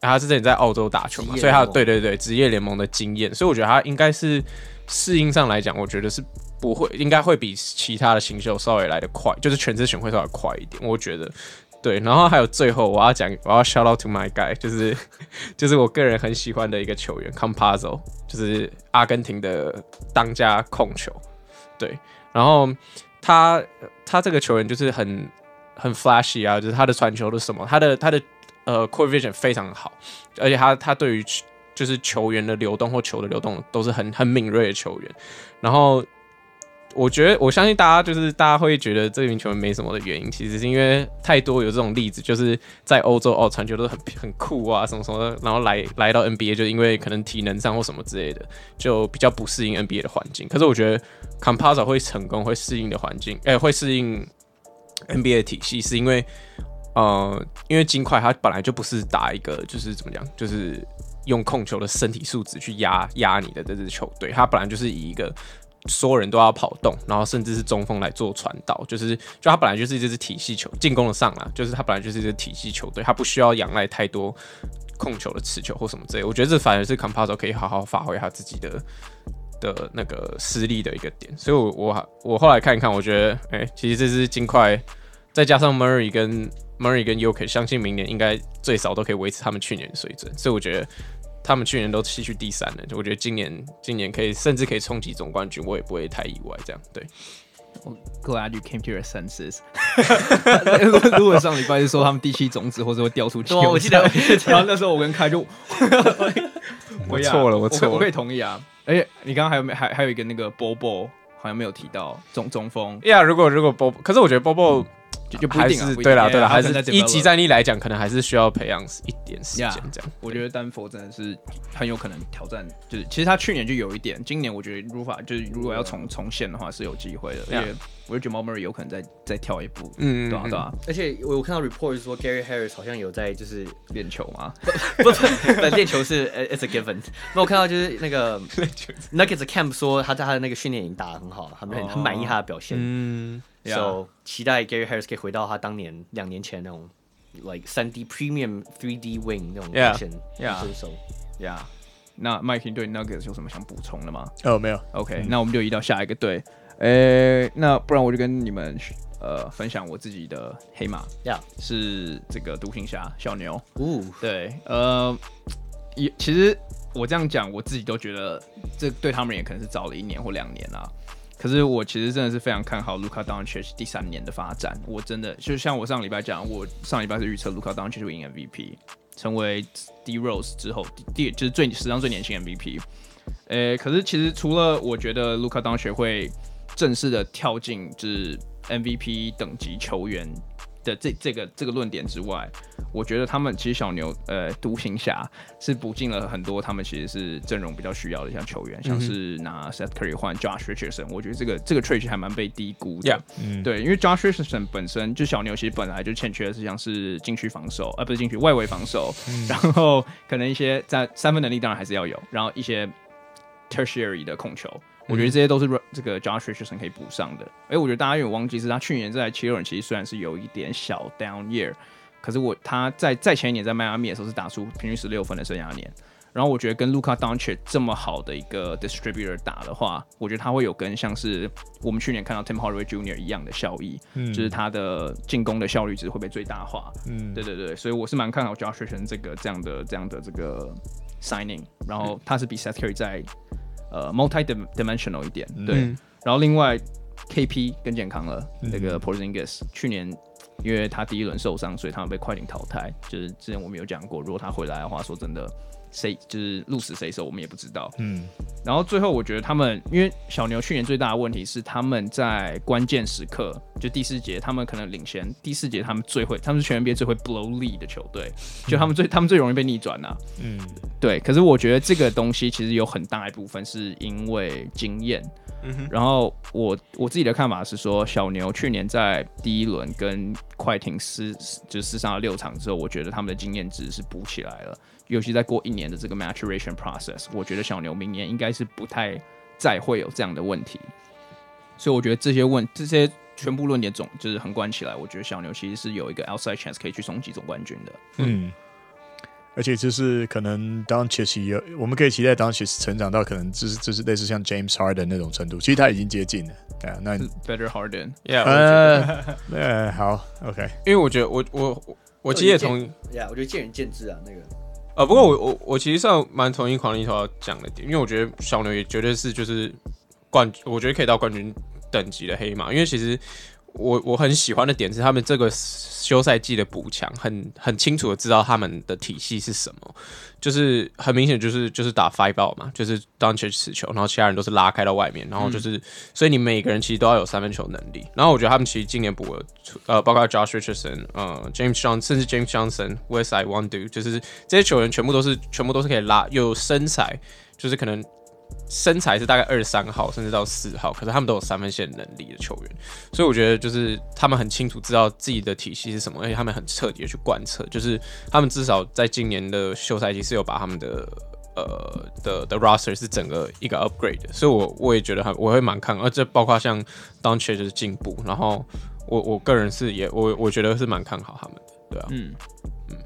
他之前在澳洲打球嘛，所以他对对对职业联盟的经验，所以我觉得他应该是适应上来讲，我觉得是不会，应该会比其他的新秀稍微来的快，就是全职选会稍微快一点，我觉得。对，然后还有最后我要讲，我要 shout out to my guy，就是就是我个人很喜欢的一个球员 Compazzo，就是阿根廷的当家控球。对，然后他他这个球员就是很很 flashy 啊，就是他的传球是什么，他的他的呃 core vision 非常好，而且他他对于就是球员的流动或球的流动都是很很敏锐的球员，然后。我觉得，我相信大家就是大家会觉得这名球员没什么的原因，其实是因为太多有这种例子，就是在欧洲哦，传球都很很酷啊，什么什么的，然后来来到 NBA 就因为可能体能上或什么之类的，就比较不适应 NBA 的环境。可是我觉得 Campazzo 会成功会适应的环境，哎、会适应 NBA 的体系，是因为呃，因为金块他本来就不是打一个就是怎么讲，就是用控球的身体素质去压压你的这支球队，他本来就是以一个。所有人都要跑动，然后甚至是中锋来做传导，就是就他本来就是一支体系球进攻的上啦，就是他本来就是一支体系球队，他不需要仰赖太多控球的持球或什么之类。我觉得这反而是 Campazzo 可以好好发挥他自己的的那个实力的一个点。所以我，我我后来看一看，我觉得，哎、其实这支金块再加上 Murray 跟 Murray 跟 Jokic，相信明年应该最少都可以维持他们去年的水准。所以，我觉得。他们去年都失去第三了，我觉得今年今年可以甚至可以冲击总冠军，我也不会太意外。这样对。Glad you came to your senses。如果上礼拜是说他们第七种子，或者会掉出去，我记得，然后那时候我跟开就，我错了，我错了，我可以同意啊。而且你刚刚还有没还还有一个那个 Bobo 好像没有提到中中锋。，Yeah，，如果如果 Bobo，可是我觉得 Bobo。就就不一定啊，对啦对啦，还是一级战力来讲，可能还是需要培养一点时间这样。我觉得丹佛真的是很有可能挑战，就是其实他去年就有一点，今年我觉得如法就是如果要重重现的话是有机会的，我觉得 Jamal Murray 有可能再再跳一步，嗯，对啊对啊。而且我我看到 report 说 Gary Harris 好像有在就是练球吗？不是，练球是 it's a given。那我看到就是那个 Nuggets camp 说他在他的那个训练营打得很好，他们很很满意他的表现，嗯。So 期待 Gary Harris 可以回到他当年两年前那种，like 三 D Premium Three D Wing 那种表现，身手，Yeah，那 Mike 对 Nuggets 有什么想补充的吗？哦，没有。OK，那我们就移到下一个队。诶，那不然我就跟你们呃分享我自己的黑马，Yeah，是这个独行侠小牛。哦，对，呃，也其实我这样讲，我自己都觉得这对他们也可能是早了一年或两年啊。可是我其实真的是非常看好卢卡当切第三年的发展。我真的就像我上礼拜讲，我上礼拜是预测卢卡当切会赢 MVP，成为 D Rose 之后第就是最史上最年轻 MVP。呃，可是其实除了我觉得卢卡当学会正式的跳进就是 MVP 等级球员。的这这个这个论点之外，我觉得他们其实小牛呃独行侠是补进了很多他们其实是阵容比较需要的像球员，像是拿 Seth Curry 换 Josh Richardson，我觉得这个这个 trade 还蛮被低估的。Yeah, 对，因为 Josh Richardson 本身就小牛其实本来就欠缺的是像是禁区防守，而、呃、不是禁区外围防守，嗯、然后可能一些在三分能力当然还是要有，然后一些 tertiary 的控球。我觉得这些都是这个 Josh Richardson 可以补上的。哎、欸，我觉得大家有点忘记是他去年在七六人其实虽然是有一点小 down year，可是我他在在前一年在迈阿密的时候是打出平均十六分的生涯年。然后我觉得跟 Luca Doncic 这么好的一个 distributor 打的话，我觉得他会有跟像是我们去年看到 Tim Hardaway Jr. 一样的效益，嗯，就是他的进攻的效率值会被最大化。嗯，对对对，所以我是蛮看好 Josh Richardson 这个这样的这样的这个 signing。然后他是比 Seth Curry 在呃，multi-dimensional 一点，对。嗯、然后另外，KP 更健康了，嗯、那个 Porzingis 去年因为他第一轮受伤，所以他们被快艇淘汰。就是之前我们有讲过，如果他回来的话，说真的。谁就是鹿死谁手，我们也不知道。嗯，然后最后我觉得他们，因为小牛去年最大的问题是他们在关键时刻，就第四节他们可能领先，第四节他们最会，他们是全 NBA 最会 blow lead 的球队，就他们最他们最容易被逆转呐。嗯，对。可是我觉得这个东西其实有很大一部分是因为经验。嗯哼。然后我我自己的看法是说，小牛去年在第一轮跟快艇厮就厮杀了六场之后，我觉得他们的经验值是补起来了。尤其在过一年的这个 maturation process，我觉得小牛明年应该是不太再会有这样的问题，所以我觉得这些问这些全部论点总就是横观起来，我觉得小牛其实是有一个 outside chance 可以去冲击总冠军的。嗯，而且就是可能 Doncic 有，我们可以期待 Doncic 成长到可能就是就是类似像 James Harden 那种程度，其实他已经接近了。对啊，那 better Harden，yeah，呃，呃，好，OK，因为我觉得我我我其实也同意，yeah, 我觉得见仁见智啊，那个。呃，不过我我我其实上蛮同意狂力头讲的点，因为我觉得小牛也绝对是就是冠，我觉得可以到冠军等级的黑马，因为其实我我很喜欢的点是他们这个休赛季的补强，很很清楚的知道他们的体系是什么，就是很明显就是就是打 five out 嘛，就是 Doncic 持球，然后其他人都是拉开到外面，然后就是、嗯、所以你每个人其实都要有三分球能力。然后我觉得他们其实今年补了呃，包括 Josh Richardson，呃，James Johnson，甚至 James Johnson，Westside Wondu，就是这些球员全部都是全部都是可以拉有身材，就是可能。身材是大概二十三号，甚至到四号，可是他们都有三分线能力的球员，所以我觉得就是他们很清楚知道自己的体系是什么，而且他们很彻底的去贯彻，就是他们至少在今年的休赛期是有把他们的呃的的 roster 是整个一个 upgrade，所以我我也觉得很我会蛮看，而这包括像 Doncic 的进步，然后我我个人是也我我觉得是蛮看好他们的，对啊，嗯嗯，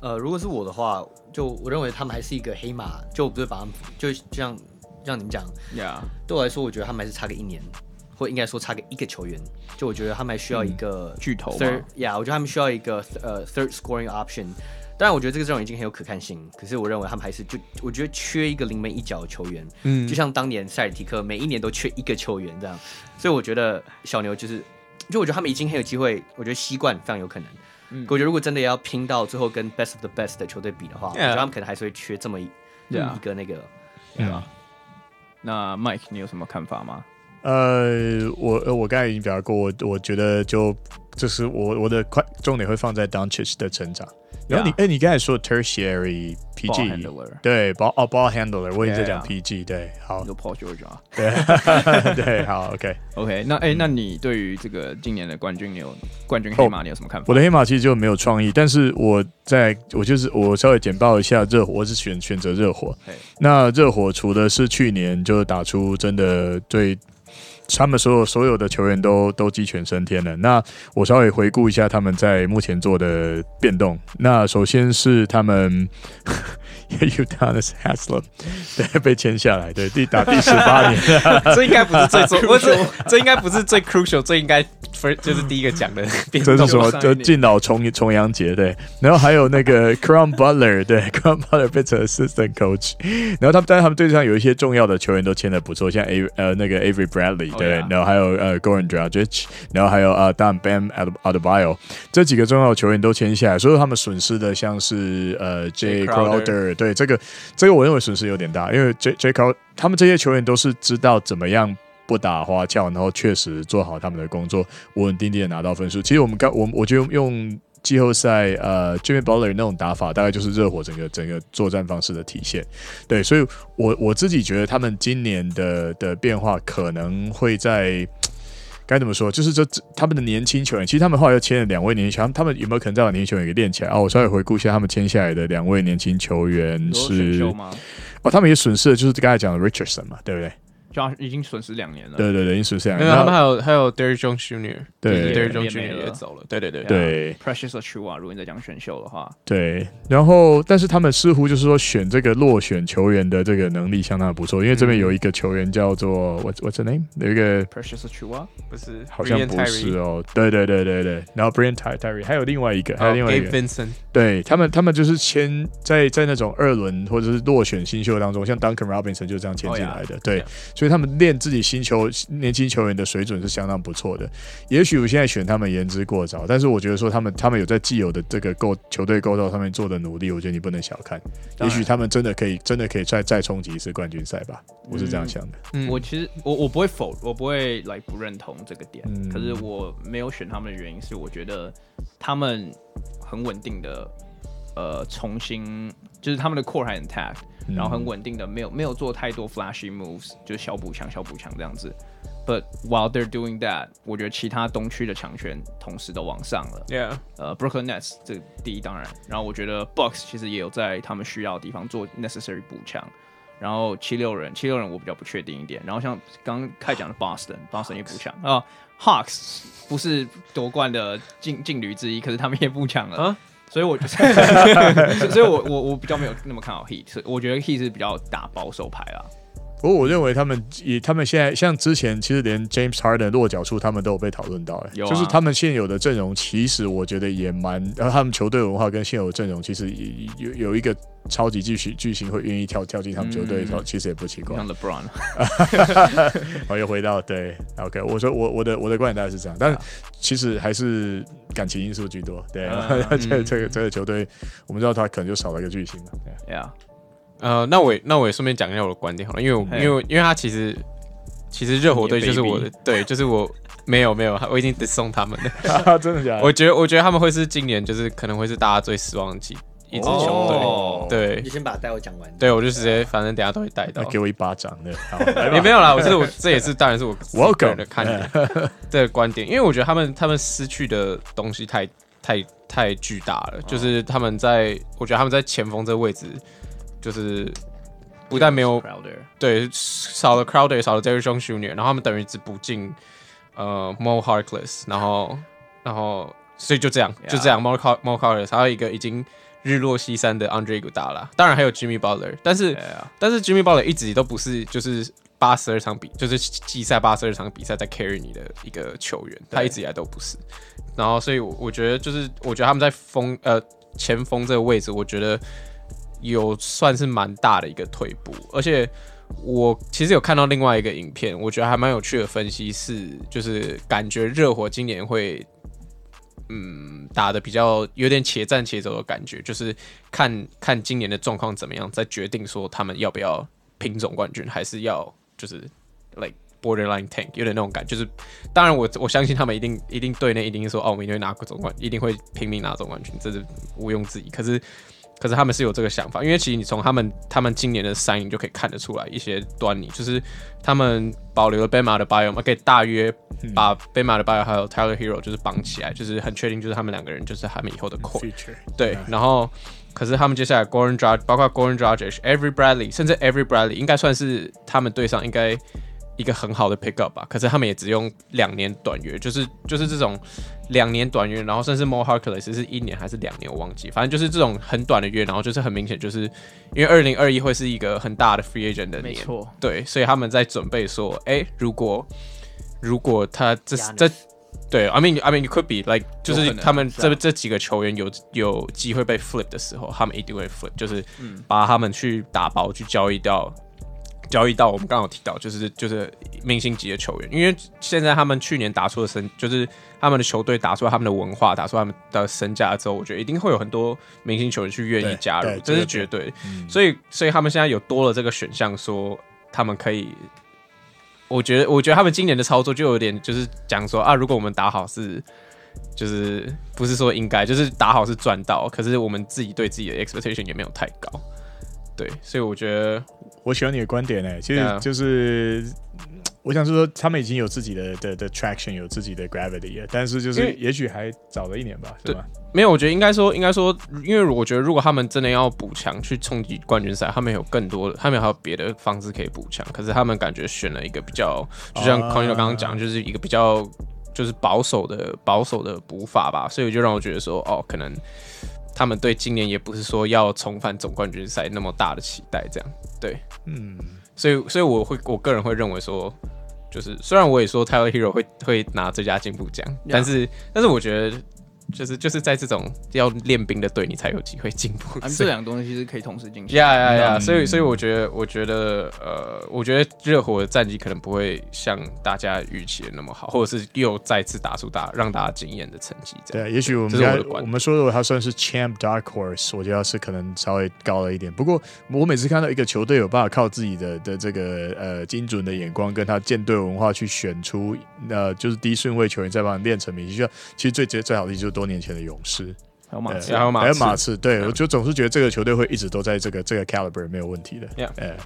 呃，如果是我的话。就我认为他们还是一个黑马，就不是把他们就就像像你们讲，Yeah. 对我来说，我觉得他们还是差个一年，或应该说差个一个球员。就我觉得他们还需要一个巨头，Yeah，我觉得他们需要一个呃 third scoring option。当然，我觉得这个阵容已经很有可看性，可是我认为他们还是就我觉得缺一个临门一脚的球员。嗯，就像当年塞尔提克每一年都缺一个球员这样，所以我觉得小牛就是，就我觉得他们已经很有机会，我觉得西冠非常有可能。嗯、我觉得如果真的要拼到最后跟 best of the best 的球队比的话.我觉得他们可能还是会缺这么.一个那个，对吧？那 Mike，你有什么看法吗？呃，我我刚才已经表达过，我我觉得就就是我我的快重点会放在 Doncic 的成长。然后你哎，你刚才说 tertiary PG，对，ball 哦 ball handler，我也在讲 PG，对，好。有 Paul George 啊，对 对，好，OK OK，那哎，那你对于这个今年的冠军，你有冠军黑马，你有什么看法？我的黑马其实就没有创意，但是我在我就是我稍微简报一下热火，我是选选择热火。那热火除了是去年就打出真的对。他们所有所有的球员都都鸡犬升天了。那我稍微回顾一下他们在目前做的变动。那首先是他们 Udonis Haslem 对被签下来，对第打第十八年，这应该不是最重，不是这应该不是最 crucial，这应该。就是第一个讲的这是什么？就敬老重重阳节对，然后还有那个 Caron Butler 对，Caron Butler 变成 assistant coach，然后他们但是他们队上有一些重要的球员都签的不错，像 A 呃那个 Avery Bradley 对，oh. 然后还有呃 Goran Dragic，然后还有呃 Dan Bam Adebayo 这几个重要的球员都签下来，所以他们损失的像是呃 Jay Crowder 对，这个这个我认为损失有点大，因为 J J c o 他们这些球员都是知道怎么样。不打花俏，然后确实做好他们的工作，稳稳定定的拿到分数。其实我们刚我我觉得用季后赛呃，Jimmy Butler 那种打法，大概就是热火整个整个作战方式的体现。对，所以我我自己觉得他们今年的的变化可能会在该怎么说，就是这他们的年轻球员，其实他们后来又签了两位年轻球员，他们有没有可能再把年轻球员给练起来啊？我稍微回顾一下他们签下来的两位年轻球员是哦，他们也损失了，就是刚才讲的 Richardson 嘛，对不对？就已经损失两年了。对对对，已经损失两年。他们还有还有 Derrick Jones Jr. 对，Derrick Jones Jr. 也走了。对对对对。Precious Achiuwa，如果你在讲选秀的话。对，然后但是他们似乎就是说选这个落选球员的这个能力相当的不错，因为这边有一个球员叫做 What What's the name？有一个 Precious Achiuwa，不是，好像不是哦。对对对对对。然后 Brian Tyree，还有另外一个，还有另外一个。Vincent。对他们，他们就是签在在那种二轮或者是落选新秀当中，像 Duncan Robinson 就这样签进来的。对，所以他们练自己。新球年轻球员的水准是相当不错的，也许我现在选他们言之过早，但是我觉得说他们他们有在既有的这个构球队构造上面做的努力，我觉得你不能小看，也许他们真的可以真的可以再再冲击一次冠军赛吧，我是这样想的。嗯，我其实我我不会否我不会来不认同这个点，嗯，可是我没有选他们的原因是我觉得他们很稳定的，呃，重新就是他们的 core 还很 intact。然后很稳定的，没有没有做太多 flashy moves，就是小补强小补强这样子。But while they're doing that，我觉得其他东区的强权同时都往上了。Yeah，呃，Brooklyn Nets 这第一当然，然后我觉得 Bucks 其实也有在他们需要的地方做 necessary 补强。然后七六人，七六人我比较不确定一点。然后像刚刚开讲的 Boston，Boston 也补强啊。Hawks 不是夺冠的劲劲旅之一，可是他们也补强了。啊所以我就，所以我我我比较没有那么看好 Heat，我觉得 Heat 是比较打保守牌啊。不过我认为他们以他们现在像之前，其实连 James Harden 落脚处他们都有被讨论到，哎，就是他们现有的阵容，其实我觉得也蛮，然后他们球队文化跟现有阵容，其实有有一个超级巨星巨星会愿意跳跳进他们球队，其实也不奇怪。像 LeBron，我 又回到对，OK，我说我我的我的观点大概是这样，但其实还是感情因素居多，对，这 这个这个球队，我们知道他可能就少了一个巨星嘛，对。呀。呃，那我也那我也顺便讲一下我的观点好了，因为我因为因为他其实其实热火队就是我的对，就是我没有没有，我已经 disown 他们了，真的假的？我觉得我觉得他们会是今年就是可能会是大家最失望的几一支球队，哦、对。你先把带我讲完，对我就直接反正等下都会带到，给我一巴掌的，也没有啦，我是我这也是当然是我个人的看点的观点，因为我觉得他们他们失去的东西太太太巨大了，就是他们在我觉得他们在前锋这个位置。就是不但没有对少了 Crowder，少了 Jones Jr.，然后他们等于只补进呃 Mo Harkless，然后然后所以就这样.就这样 Mo Mo Harkless，还有一个已经日落西山的 Andre Iguodala，当然还有 Jimmy Butler，但是.但是 Jimmy Butler 一直都不是就是八十二场比就是季赛八十二场比赛在 carry 你的一个球员，他一直以来都不是，然后所以我觉得就是我觉得他们在锋呃前锋这个位置，我觉得。有算是蛮大的一个退步，而且我其实有看到另外一个影片，我觉得还蛮有趣的分析是，就是感觉热火今年会，嗯，打得比较有点且战且走的感觉，就是看看今年的状况怎么样，再决定说他们要不要拼总冠军，还是要就是 like borderline tank，有点那种感觉。就是当然我我相信他们一定一定队内一定说哦，我们一定会拿过总冠，一定会拼命拿总冠军，这是毋庸置疑。可是。可是他们是有这个想法，因为其实你从他们他们今年的 signing 就可以看得出来一些端倪，就是他们保留了 Bam Adebayo 嘛，可以大约把 Bam Adebayo 还有 Tyler Herro 就是绑起来，就是很确定就是他们两个人就是他们以后的 core。对，然后可是他们接下来 Goran Dragic 包括 Goran Dragic、Every Bradley，甚至 Every Bradley 应该算是他们队上应该。一个很好的 pick up 吧，可是他们也只用两年短约，就是就是这种两年短约，然后甚至 More Harkless 是一年还是两年，我忘记，反正就是这种很短的约，然后就是很明显，就是因为二零二一会是一个很大的 free agent 的年，没错，对，所以他们在准备说，哎、欸，如果如果他这这对，I mean I mean it could be like 就是他们这这几个球员有有机会被 flip 的时候，他们一定会 flip，就是把他们去打包去交易掉。交易到我们刚刚有提到，就是就是明星级的球员，因为现在他们去年打出了身，就是他们的球队打出了他们的文化，打出他们的身价之后，我觉得一定会有很多明星球员去愿意加入，这是绝对。嗯、所以所以他们现在有多了这个选项，说他们可以，我觉得我觉得他们今年的操作就有点就是讲说啊，如果我们打好是，就是不是说应该，就是打好是赚到，可是我们自己对自己的 expectation 也没有太高。对，所以我觉得我喜欢你的观点呢。其实就是我想是说，他们已经有自己的的的 traction，有自己的 gravity 了，但是就是也许还早了一年吧，对吧？没有，我觉得应该说，应该说，因为我觉得如果他们真的要补强去冲击冠军赛，他们有更多的，他们还有别的方式可以补强。可是他们感觉选了一个比较，就像康一诺刚刚讲，就是一个比较就是保守的保守的补法吧，所以就让我觉得说，哦，可能。他们对今年也不是说要重返总冠军赛那么大的期待，这样。对，嗯，所以所以我会我个人会认为说，就是虽然我也说 Tyler Herro 会会拿最佳进步奖，但是但是我觉得。就是就是在这种要练兵的队，你才有机会进步。这两个东西是可以同时进行。呀呀呀！所以所以我觉得，我觉得呃，我觉得热火的战绩可能不会像大家预期的那么好，或者是又再次打出大让大家惊艳的成绩。对，也许我们我，我们说的他算是 champ dark horse，我觉得是可能稍微高了一点。不过我每次看到一个球队有办法靠自己的的这个呃精准的眼光，跟他舰队文化去选出呃就是低顺位球员，再把他练成明星，就其实最最最好的就是多年前的勇士，还有马刺，还有马刺，对，我就总是觉得这个球队会一直都在这个这个 caliber 没有问题的。Yeah.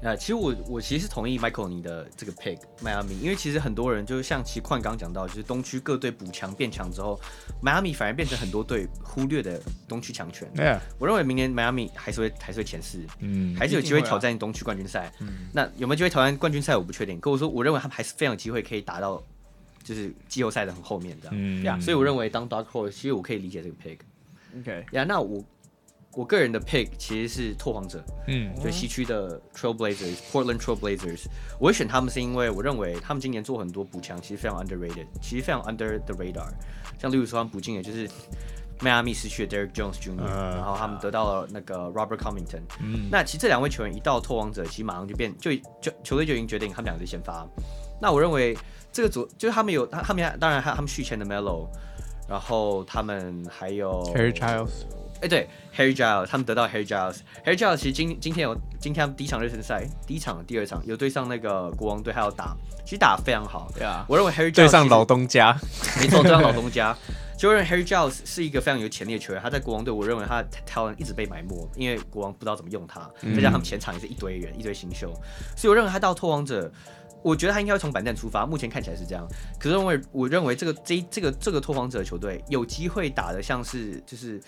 那其实我我其实是同意 Michael 你的这个 pick 迈阿密，因为其实很多人就是像其实矿刚讲到，就是东区各队补强变强之后，迈阿密反而变成很多队忽略的东区强权。Yeah. 我认为明年迈阿密还是会还是会前四，嗯，还是有机会挑战东区冠军赛。嗯，那有没有机会挑战冠军赛我不确定，可我说我认为他们还是非常有机会可以达到。就是季后赛的很后面这样，嗯，呀，所以我认为当 Dark Horse，其实我可以理解这个 pick。OK，呀，那我我个人的 pick 其实是拓荒者，嗯，就西区的 Trailblazers，Portland Trailblazers。我会选他们是因为我认为他们今年做很多补强，其实非常 underrated，其实非常 under the radar。像例如说他们补进的就是迈阿密失去的 Derrick Jones Jr.，、uh, 然后他们得到了那个 Robert Covington。嗯，那其实这两位球员一到拓荒者，其实马上就变就就球队就已经决定他们两个是先发。那我认为这个组就是他们有他他们当然还他们续签的 Melo，然后他们还有 Harry Giles。哎，欸、对，Harry Giles，他们得到 Harry Giles，Harry Giles 其实今今天有今天他们第一场热身赛，第一场、第二场有对上那个国王队，还有打，其实打得非常好。对啊，我认为 Harry Giles 对上老东家，没错，对上老东家，就认为 Harry Giles 是一个非常有潜力的球员。他在国王队，我认为他的 talent 一直被埋没，因为国王不知道怎么用他，再加上他们前场也是一堆人，一堆新秀，所以我认为他到拓荒者，我觉得他应该会从板凳出发。目前看起来是这样，可是因为我认为这个这这个这个拓荒者球队有机会打的像是就是。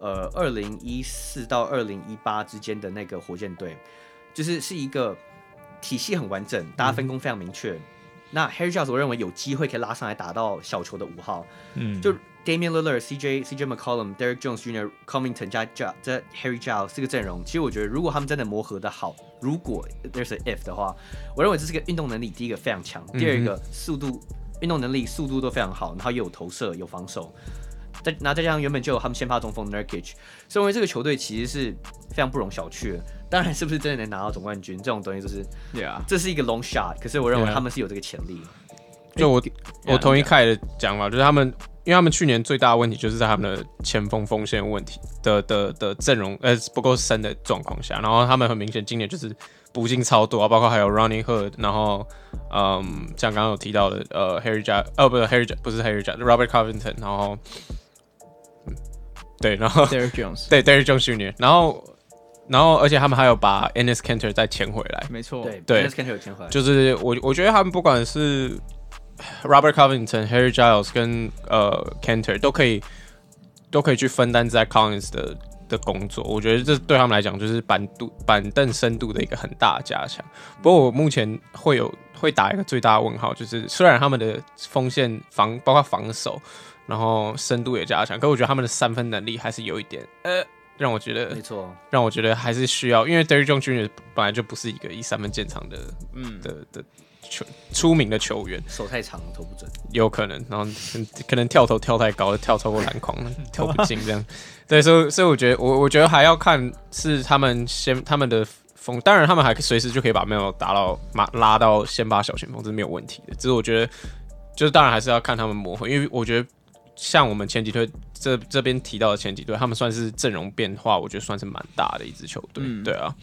呃，二零一四到二零一八之间的那个火箭队，就是是一个体系很完整，大家分工非常明确。嗯、那 Harry Giles 我认为有机会可以拉上来打到小球的五号。嗯，就 Damian Lillard、CJ、CJ McCollum、Derrick Jones Jr.、Covington 加加这 Harry Giles 这个阵容，其实我觉得如果他们真的磨合的好，如果 There's a if 的话，我认为这是个运动能力第一个非常强，第二个速度运动能力速度都非常好，然后又有投射有防守。再那再加上原本就有他们先发中锋 Nurkic，所以认为这个球队其实是非常不容小觑的。当然，是不是真的能拿到总冠军这种东西，就是，Yeah. 这是一个 long shot。可是我认为他们是有这个潜力。就我我同意凯的讲法，就是他们，因为他们去年最大的问题就是在他们的前锋锋线问题的的的阵容呃不够深的状况下，然后他们很明显今年就是补进超多啊，包括还有 Running Hood，然后嗯像刚刚有提到的呃 Harry Giles 哦不是 Harry 不是 Harry Giles，Robert Covington，然后。对，然后 Derrick Jones，对 Derrick Jones Jr.，然后，然后，而且他们还有把 Ennis Cantor 再签回来，没错，对，Enes Cantor 签回来，就是我我觉得他们不管是 Robert Covington、Harry Giles 跟呃 Canter 都可以都可以去分担在 Collins 的的工作，我觉得这对他们来讲就是板度板凳深度的一个很大的加强。不过我目前会有会打一个最大的问号，就是虽然他们的锋线防包括防守。然后深度也加强，可我觉得他们的三分能力还是有一点，呃，让我觉得没错，让我觉得还是需要，因为 Jones Jr. 本来就不是一个以三分见长的，嗯的的球出名的球员，手太长投不准，有可能，然后可能跳投跳太高，跳超过篮筐 跳不进这样，对，所以所以我觉得我我觉得还要看是他们先他们的风，当然他们还随时就可以把 Melo 打到马拉到先发小前锋，这是没有问题的，只是我觉得就是当然还是要看他们磨合，因为我觉得。像我们前几队这这边提到的前几队，他们算是阵容变化，我觉得算是蛮大的一支球队。嗯、对啊，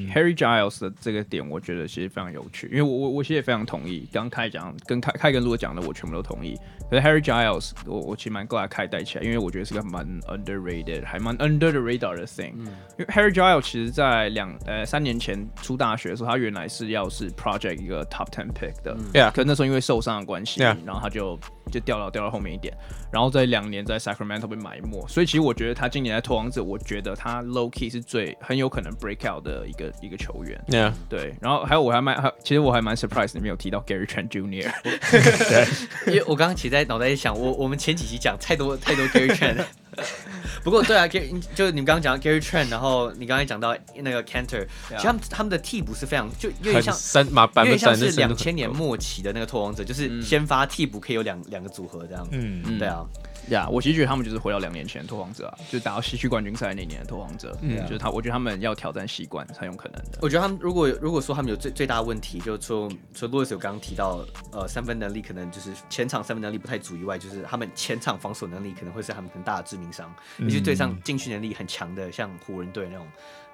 Harry Giles 的这个点，我觉得其实非常有趣，因为我我我其实也非常同意，刚开讲跟开开跟路讲的，我全部都同意。可是 Harry Giles，我我其实蛮 glad 开带起来，因为我觉得是个蛮 underrated，还蛮 under the radar 的 thing。嗯、因为 Harry Giles 其实在两呃三年前出大学的时候，他原来是要是 project 一个 top ten pick 的，对啊、嗯，可是那时候因为受伤的关系.然后他就。就掉到掉到后面一点，然后在两年在 Sacramento 被埋没，所以其实我觉得他今年在拓荒者，我觉得他 low key 是最很有可能 break out 的一个一个球员。Yeah. 对，然后还有我还蛮还其实我还蛮 surprise 你没有提到 Gary Trent Jr. 对，因为我刚刚其实在脑袋里想，我我们前几集讲太多太多 Gary Trent。不过对啊，Gary 就你们刚刚讲 Gary Trent，然后你刚才讲到那个 Canter，其实他们他们的替补是非常就有点像三马版本像是两千年末期的那个拓荒者，就是先发替补可以有两两个组合这样。嗯嗯，对啊。呀，yeah, 我其实觉得他们就是回到两年前的拓荒者啊，就打到西区冠军赛那年的拓荒者，嗯，就是他，我觉得他们要挑战习惯才有可能的。我觉得他们如果如果说他们有最最大的问题，就是说，除了 Louis 有刚刚提到，呃，三分能力可能就是前场三分能力不太足以外，就是他们前场防守能力可能会是他们很大的致命伤。尤其对上禁区能力很强的，像湖人队那种，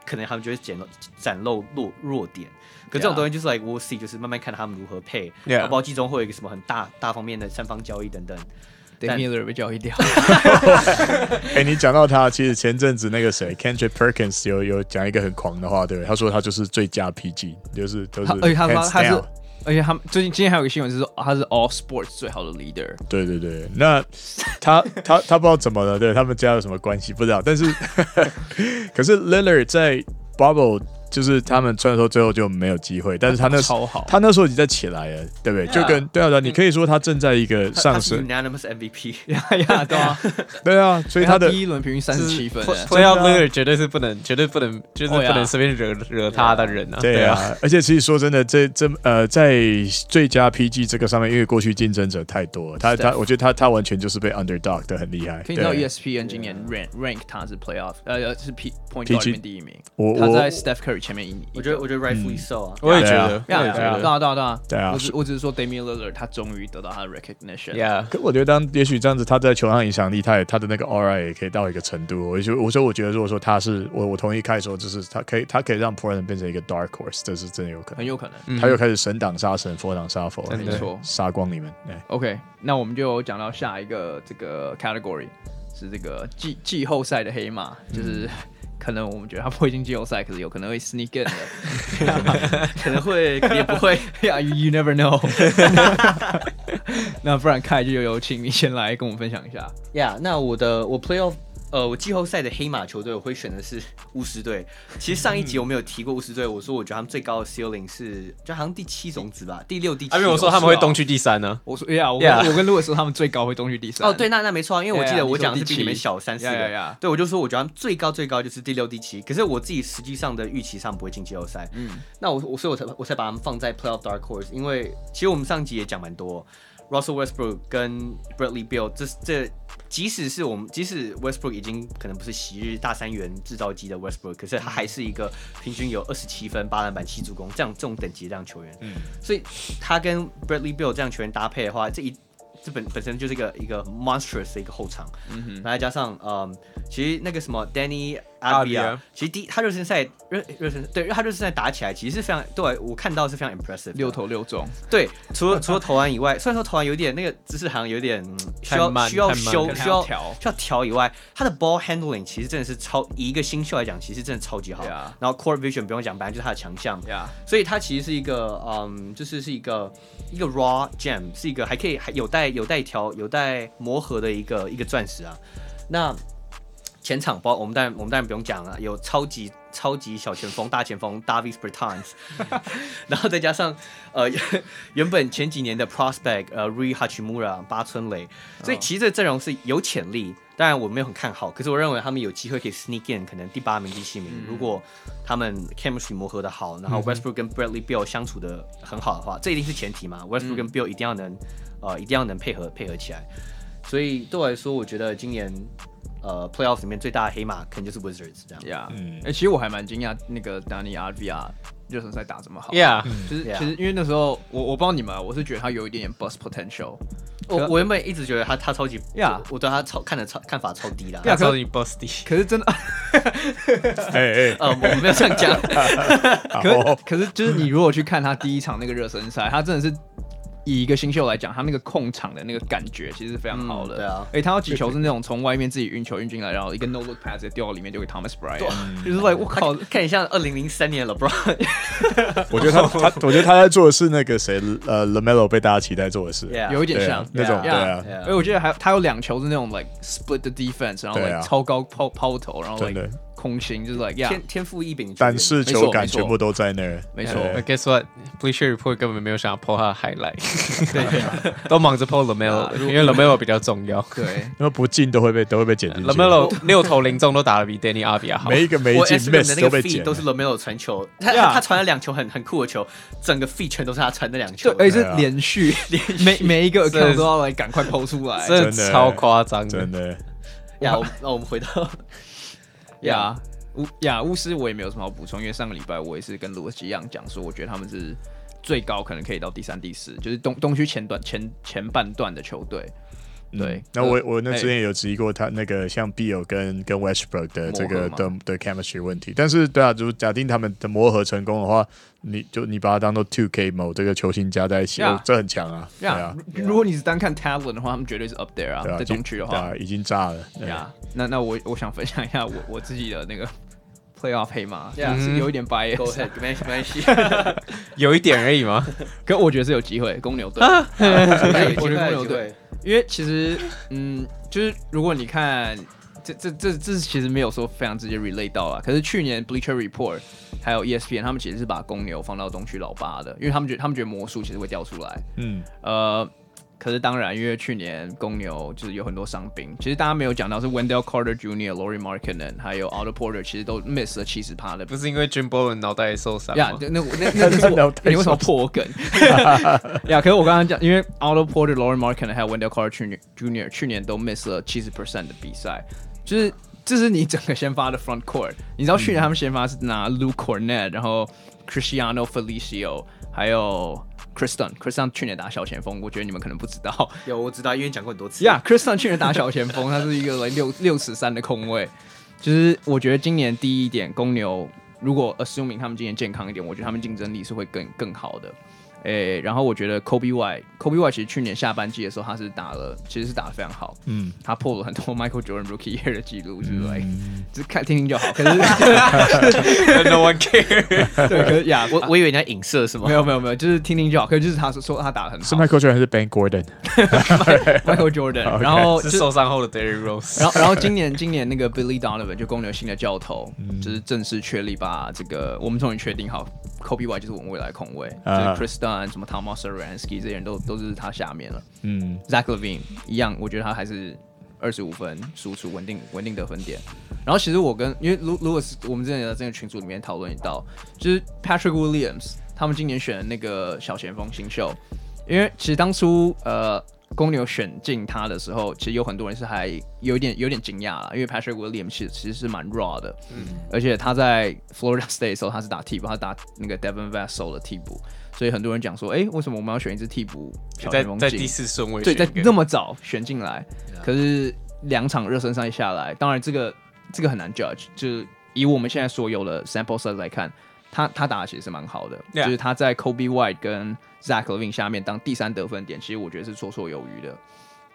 可能他们就会捡展露弱弱点。可这种东西就是 like we'll see，就是慢慢看他们如何配，包括季中会有一个什么很大大方面的三方交易等等。Miller 被交易掉。哎，你讲到他，其实前阵子那个谁，Kendrick Perkins 有有讲一个很狂的话，对，他说他就是最佳 PG，就是都是。而且他说他是，而且他们最近今天还有个新闻是说他是 All Sports 最好的 Leader。对对对，那他他他不知道怎么了，对他们家有什么关系不知道，但是 可是 Lillard 在 Bubble 就是他们虽然说最后就没有机会，但是他那超好，他那时候已经在起来了，对不对？就跟对啊，对，你可以说他正在一个上升。Unanimous MVP，呀呀，对啊，对啊，所以他的第一轮平均三十七分，Playoff Leader 绝对是不能，绝对不能，就是不能随便惹惹他的人啊。对啊，而且其实说真的，这这呃，在最佳 PG 这个上面，因为过去竞争者太多，他他，我觉得他他完全就是被 Underdog 的很厉害。可以知道 ESPN 今年 rank rank 他是 Playoff，呃，是 P Point 里面第一名，我我在 Steph Curry 前面一，我觉得我觉得 Rightfully so 啊，我也觉得，我也觉得，对啊对啊。对啊，对啊，我只我只是说 Damian Lillard 他终于得到他的 recognition。Yeah，可我觉得当也许这样子，他在球场影响力，他也他的那个 aura 也可以到一个程度。我就我说我觉得如果说他是我我同意开说，就是他可以他可以让 Portland 变成一个 dark horse，这是真的有可能，很有可能，他又开始神挡杀神，佛挡杀佛，没错，杀光你们。OK，那我们就讲到下一个这个 category 是这个季季后赛的黑马，就是。可能我们觉得他不会进季后赛，可是有可能会 sneak in 的，可能会也不会，Yeah you never know。那不然凯就有请你先来跟我们分享一下。Yeah，，那我的我 playoff。呃，我季后赛的黑马球队，我会选的是 巫师队。其实上一集我没有提过巫师队，我说我觉得他们最高的 ceiling 是，就好像第七种子吧，第六、第七。因为我说他们会东区第三呢。我说哎呀，我跟我跟路易说他们最高会东区第三。哦，对，那那没错啊，因为我记得我讲的是比你们小三四个。对，我就说我觉得他们最高最高就是第六、第七。可是我自己实际上的预期上不会进季后赛。嗯。那我我所以我才我才把他们放在 playoff dark horse，因为其实我们上集也讲蛮多。Russell Westbrook 跟 Bradley Beal，这这即使是我们，即使 Westbrook 已经可能不是昔日大三元制造机的 Westbrook，可是他还是一个平均有二十七分、八篮板、七助攻这样这种等级的这样球员。嗯，所以他跟 Bradley Beal 这样球员搭配的话，这一。这本本身就是一个一个 monstrous 的一个后场，嗯哼，再加上嗯，其实那个什么 Danny Avdija，其实第他热身赛热热身对他热身赛打起来其实是非常对我看到是非常 impressive，六投六中，对，除了除了投篮以外，虽然说投篮有点那个姿势好像有点需要需要修需要调需要调以外，他的 ball handling 其实真的是超以一个新秀来讲，其实真的超级好，然后 court vision 不用讲，本来就是他的强项，所以他其实是一个嗯，就是是一个一个 raw gem，是一个还可以还有待。有待调、有待磨合的一个一个钻石啊。那前场包我们当然我们当然不用讲了，有超级超级小前锋、大前锋 Davis Bertans，然后再加上呃 原本前几年的 prospect 呃 Rui Hachimura 八村垒，所以其实这阵容是有潜力。当然我没有很看好，可是我认为他们有机会可以 sneak in，可能第八名、第七名。嗯、如果他们 chemistry 磨合的好，然后 Westbrook 跟 Bradley b i l l 相处的很好的话，这一定是前提嘛。Westbrook 跟 b i l l 一定要能。呃，一定要能配合配合起来，所以对我来说，我觉得今年呃 Playoffs 里面最大的黑马肯定就是 Wizards 这样。呀，嗯，哎、欸，其实我还蛮惊讶，那个 Deni Avdija 热身赛打这么好。Yeah，就是其实因为那时候我我不知道你们，我是觉得他有一点点 bust potential。我我原本一直觉得他他超级呀，我对他超看的超看法超低啦，超级 bust 低。可是真的，哎哎，呃，我没有这样讲。可可是就是你如果去看他第一场那个热身赛，他真的是。以一个新秀来讲，他那个控场的那个感觉其实是非常好的。对啊，哎，他要几球是那种从外面自己运球运进来，然后一个 no look pass 掉到里面，就给 Thomas Bryant。就是说，我靠，看你像二零零三年 LeBron。我觉得他他，我觉得他在做的是那个谁，呃，LaMelo 被大家期待做的事，有一点像那种。对啊，哎，我觉得还他有两球是那种 like split the defense，然后 like 超高抛抛投，然后 like。空心就是 like 天天赋异禀，但是球感全部都在那儿。没错，Guess what？Bleacher Report 根本没有想要 po 他的 highlight，对，都忙着 po LaMelo，因为 LaMelo 比较重要。对，因为不进都会被都会被剪进去。LaMelo 六投零中都打得比 Deni Avdija 好，每一个没进 miss 都被剪。都是 LaMelo 传球，他他传了两球很很酷的球，整个 feed 全都是他传的两球，而且是连续连每每一个球都要来赶快 po 出来，真的。超夸张，真的。呀，那我们回到呀。巫呀，巫师我也没有什么好补充，因为上个礼拜我也是跟罗吉一样讲说，我觉得他们是最高可能可以到第三、第四，就是东东区前段前前半段的球队。对，嗯、那我我那之前也有质疑过他那个像 Bill 跟跟 Westbrook 的这个的的 chemistry 问题，但是对啊，如假定他们的磨合成功的话，你就你把它当做 two K 某这个球星加在一起，这很强啊。对啊，如果你是单看 talent 的话，他们绝对是 up there 啊，在东区的话。已经炸了。呀，那那我我想分享一下我我自己的那个 playoff 黑马，是有一点 bias，没关系，有一点而已嘛。可我觉得是有机会，公牛队，我觉得公牛队。因为其实，嗯，就是如果你看这这这这是其实没有说非常直接 relate 到啊。可是去年 Bleacher Report 还有 ESPN 他们其实是把公牛放到东区老八的，因为他们觉得他们觉得魔术其实会掉出来。嗯，呃。可是当然，因为去年公牛就是有很多伤兵，其实大家没有讲到是 Wendell Carter Jr.、Lauri Markkanen 还有 Otto Porter，其实都 miss 了七十趴的。不是因为 Jim Boylen 脑袋受伤呀？那那那那是我，你为什么破我梗？呀，可是我刚刚讲，因为 Otto Porter、Lauri Markkanen 还有 Wendell Carter Jr. 去年都 miss 了七十 percent 的比赛，就是这是你整个先发的 front court。你知道去年他们先发是拿 Luke Cornet，然后 Cristiano Felicio，还有。Kris Dunn，Kris Dunn 去年打小前锋，我觉得你们可能不知道。有，我知道，因为讲过很多次。呀、yeah,，Kris Dunn 去年打小前锋，他是一个 六六尺三的空位。就是我觉得今年第一点，公牛如果 assuming 他们今年健康一点，我觉得他们竞争力是会更更好的。诶、欸，然后我觉得 White，Coby White 其实去年下半季的时候，他是打了，其实是打得非常好。嗯，他破了很多 Michael Jordan Rookie Year 的记录，是不是？嗯，只看听听就好。可是 No one care。对，可是呀，我我以为你在影射是吗？没有没有没有，就是听听就好。可是就是他说他打得很好。是 Michael Jordan 还是 Ben Gordon？Michael Jordan。然后是受伤后的 Derrick Rose。然后然后今年今年那个 Billy Donovan 就公牛新的教头，就是正式确立把这个我们终于确定好 White 就是我们未来控卫，就是 Dunn 什么 Tomas Satoransky 这些人都都是他下面了，嗯，Zach Levine 一样，我觉得他还是二十五分输出稳定稳定得分点。然后其实我跟因为 Louis 我们之前在这个群组里面讨论到，就是 Patrick Williams 他们今年选的那个小前锋新秀，因为其实当初呃。公牛选进他的时候，其实有很多人是还有点有点惊讶了，因为 Patrick Williams 其实其实是蛮 raw 的，嗯，而且他在 Florida State 的时候他是打替补，他打那个 Devin Vassell 的替补，所以很多人讲说，哎、欸，为什么我们要选一支替补？在在第四顺位，对，在那么早选进来，可是两场热身赛下来，当然这个这个很难 judge，就是以我们现在所有的 sample size 来看，他他打的其实是蛮好的，yeah. 就是他在 Kobe White 跟 Zach Levine 下面当第三得分点，其实我觉得是绰绰有余的，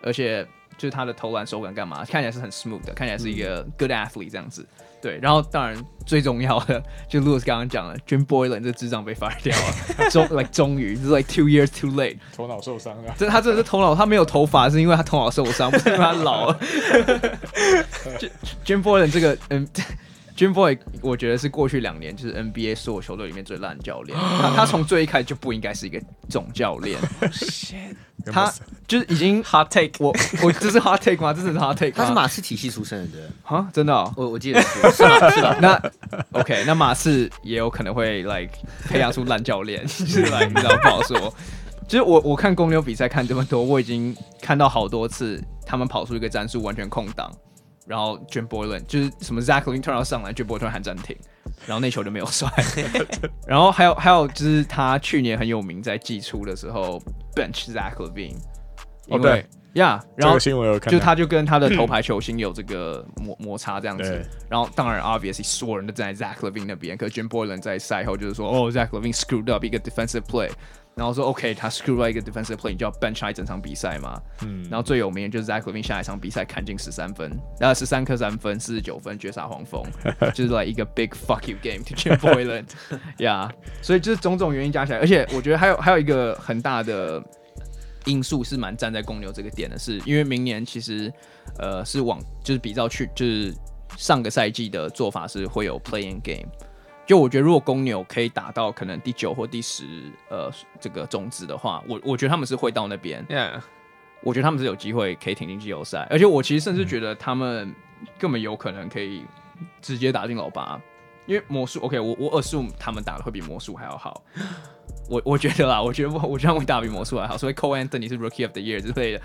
而且就是他的投篮手感干嘛，看起来是很 smooth 的，看起来是一个 good athlete 这样子。对，然后当然最重要的，就 Louis 刚刚讲了，Jim Boylan 这智障被 fire 掉了，终 like 终于，就是 like two years too late，头脑受伤了。这他真的是头脑，他没有头发是因为他头脑受伤，不是因为他老了。Jim Boylan 这个嗯。Jim Boy，我觉得是过去两年就是 NBA 所有球队里面最烂的教练。他他从最一开始就不应该是一个总教练。他就是已经 hard take，我我这是 hard take 吗？这是 hard take。他是马刺体系出身的，对。啊，真的、哦？我我记得是是吧？是吧？那 OK，那马刺也有可能会 like 培养出烂教练，就是来你知道不好说。其实我我看公牛比赛看这么多，我已经看到好多次他们跑出一个战术完全空档。然后 Jim Boylan 就是什么 Zach LaVine 突然要上来，Jim Boylan 突然喊暂停，然后那球就没有摔。然后还有还有就是他去年很有名，在季初的时候 bench Zach LaVine，哦对呀，yeah, 然后新闻有看，就他就跟他的头牌球星有这个摩摩擦这样子。然后当然 obviously 所有人都站在 Zach LaVine 那边，可是 Jim Boylan 在赛后就是说，哦 Zach LaVine screwed up 一个 defensive play。然后说 OK，他 screw 了一个 defensive play，你就要 bench 他一整场比赛嘛。嗯。然后最有名的就是 Zach LaVine 下一场比赛砍进十三分，然后十三颗三分，四十九分，绝杀黄蜂，就是来、like、一个 big fuck you game to Jim Boylen，yeah。所以就是种种原因加起来，而且我觉得还有还有一个很大的因素是蛮站在公牛这个点的是，因为明年其实呃是往就是比较去就是上个赛季的做法是会有 playing game。就我觉得，如果公牛可以打到可能第九或第十，呃，这个种子的话，我我觉得他们是会到那边。Yeah，我觉得他们是有机会可以挺进季后赛，而且我其实甚至觉得他们根本有可能可以直接打进老八，因为魔术 OK，我我 assume 他们打的会比魔术还要好。我我觉得啦，我觉得我觉得他们会打比魔术还好，所以 Cole Anthony 是 Rookie of the Year 之类的。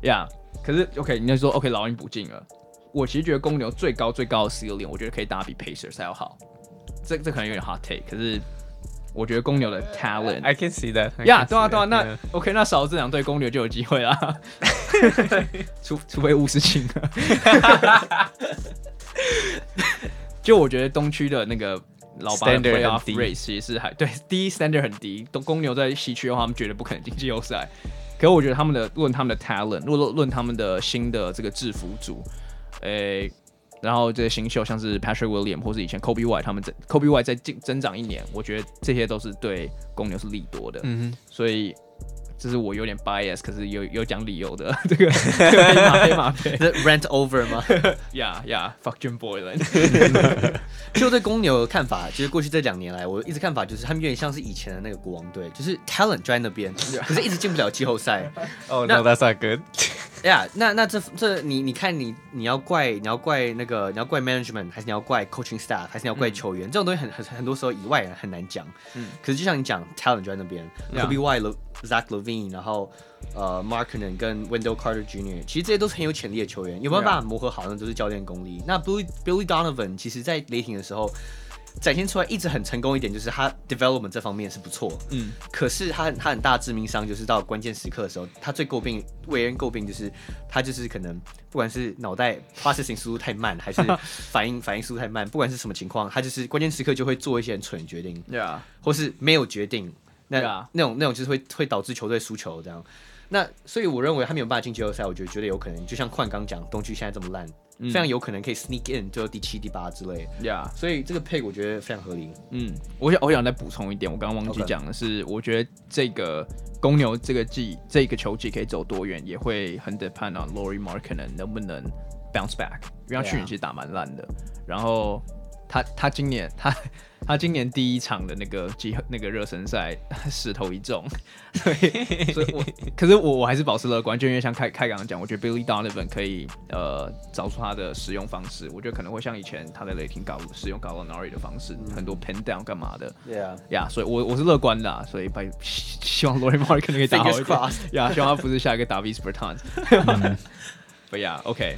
Yeah，可是 OK，你要说 OK，老鹰补进了，我其实觉得公牛最高最高的 ceiling，我觉得可以打比 Pacers 还要好。这这可能有点 hot take，可是我觉得公牛的 talent，I can see that。呀，对啊对啊，那 OK，那少了这两队公牛就有机会啦。除除非巫师进了。就我觉得东区的那个老八 playoff race 其实是还对第一 standard 很低，东公牛在西区的话，他们绝对不可能进季后赛。可是我觉得他们的论他们的 talent，论论他们的新的这个制服组，诶。然后这些新秀像是 Patrick Williams 或是以前 Coby White 他们在 Coby White 再增增长一年，我觉得这些都是对公牛是利多的。嗯哼，所以这是我有点 bias，可是有有讲理由的 这个黑马黑马配，rent over 吗？Yeah yeah，fuck Jim Boylan。其实我对公牛的看法，其实过去这两年来，我一直看法就是他们有点像是以前的那个国王队，就是 talent 就在那边，可是一直进不了季后赛。哦，No that's not good。呀，那那这这你你看你你要怪你要怪那个你要怪 management 还是你要怪 coaching staff 还是你要怪球员？这种东西很很很多时候以外人很难讲。嗯，可是就像你讲 talent 就在那边，Coby White、Zach Levine，然后呃 Markkanen 跟 Wendell Carter Jr.，其实这些都是很有潜力的球员，有没有办法磨合好，那都是教练功力。那 Billy Billy Donovan 其实在雷霆的时候。展现出来一直很成功一点，就是他 development 这方面是不错。嗯，可是他他很大的致命伤就是到关键时刻的时候，他最诟病为人诟病就是他就是可能不管是脑袋 processing 速度太慢，还是 反应反应速度太慢，不管是什么情况，他就是关键时刻就会做一些很蠢的决定。对啊，或是没有决定，那、啊、那种那种就是会会导致球队输球这样。那所以我认为他没有办法进季后赛，我觉得绝对有可能。就像矿刚讲，东区现在这么烂。非常有可能可以 sneak in，就第七、第八之类。Yeah，所以这个 pick 我觉得非常合理。嗯，我想我想再补充一点，我刚刚忘记讲的是.我觉得这个公牛这个季这个球季可以走多远，也会很 depend on Lauri Markkanen 能不能 bounce back，因为他去年其实打蛮烂的。然后他他今年他。他今年第一场的那个集合那个热身赛 石头一中，所以所以我可是我我还是保持乐观，就因为像开开刚刚讲，我觉得 Billy Donovan 可以呃找出他的使用方式，我觉得可能会像以前他在雷霆搞使用 Gallinari 的方式，嗯、很多 pen down 干嘛的，对啊呀，所以我我是乐观的、啊，所以把希望 Lauri Markkanen 可以打好一点，呀，希望他不是下一个 Davis Bertans，不呀，OK。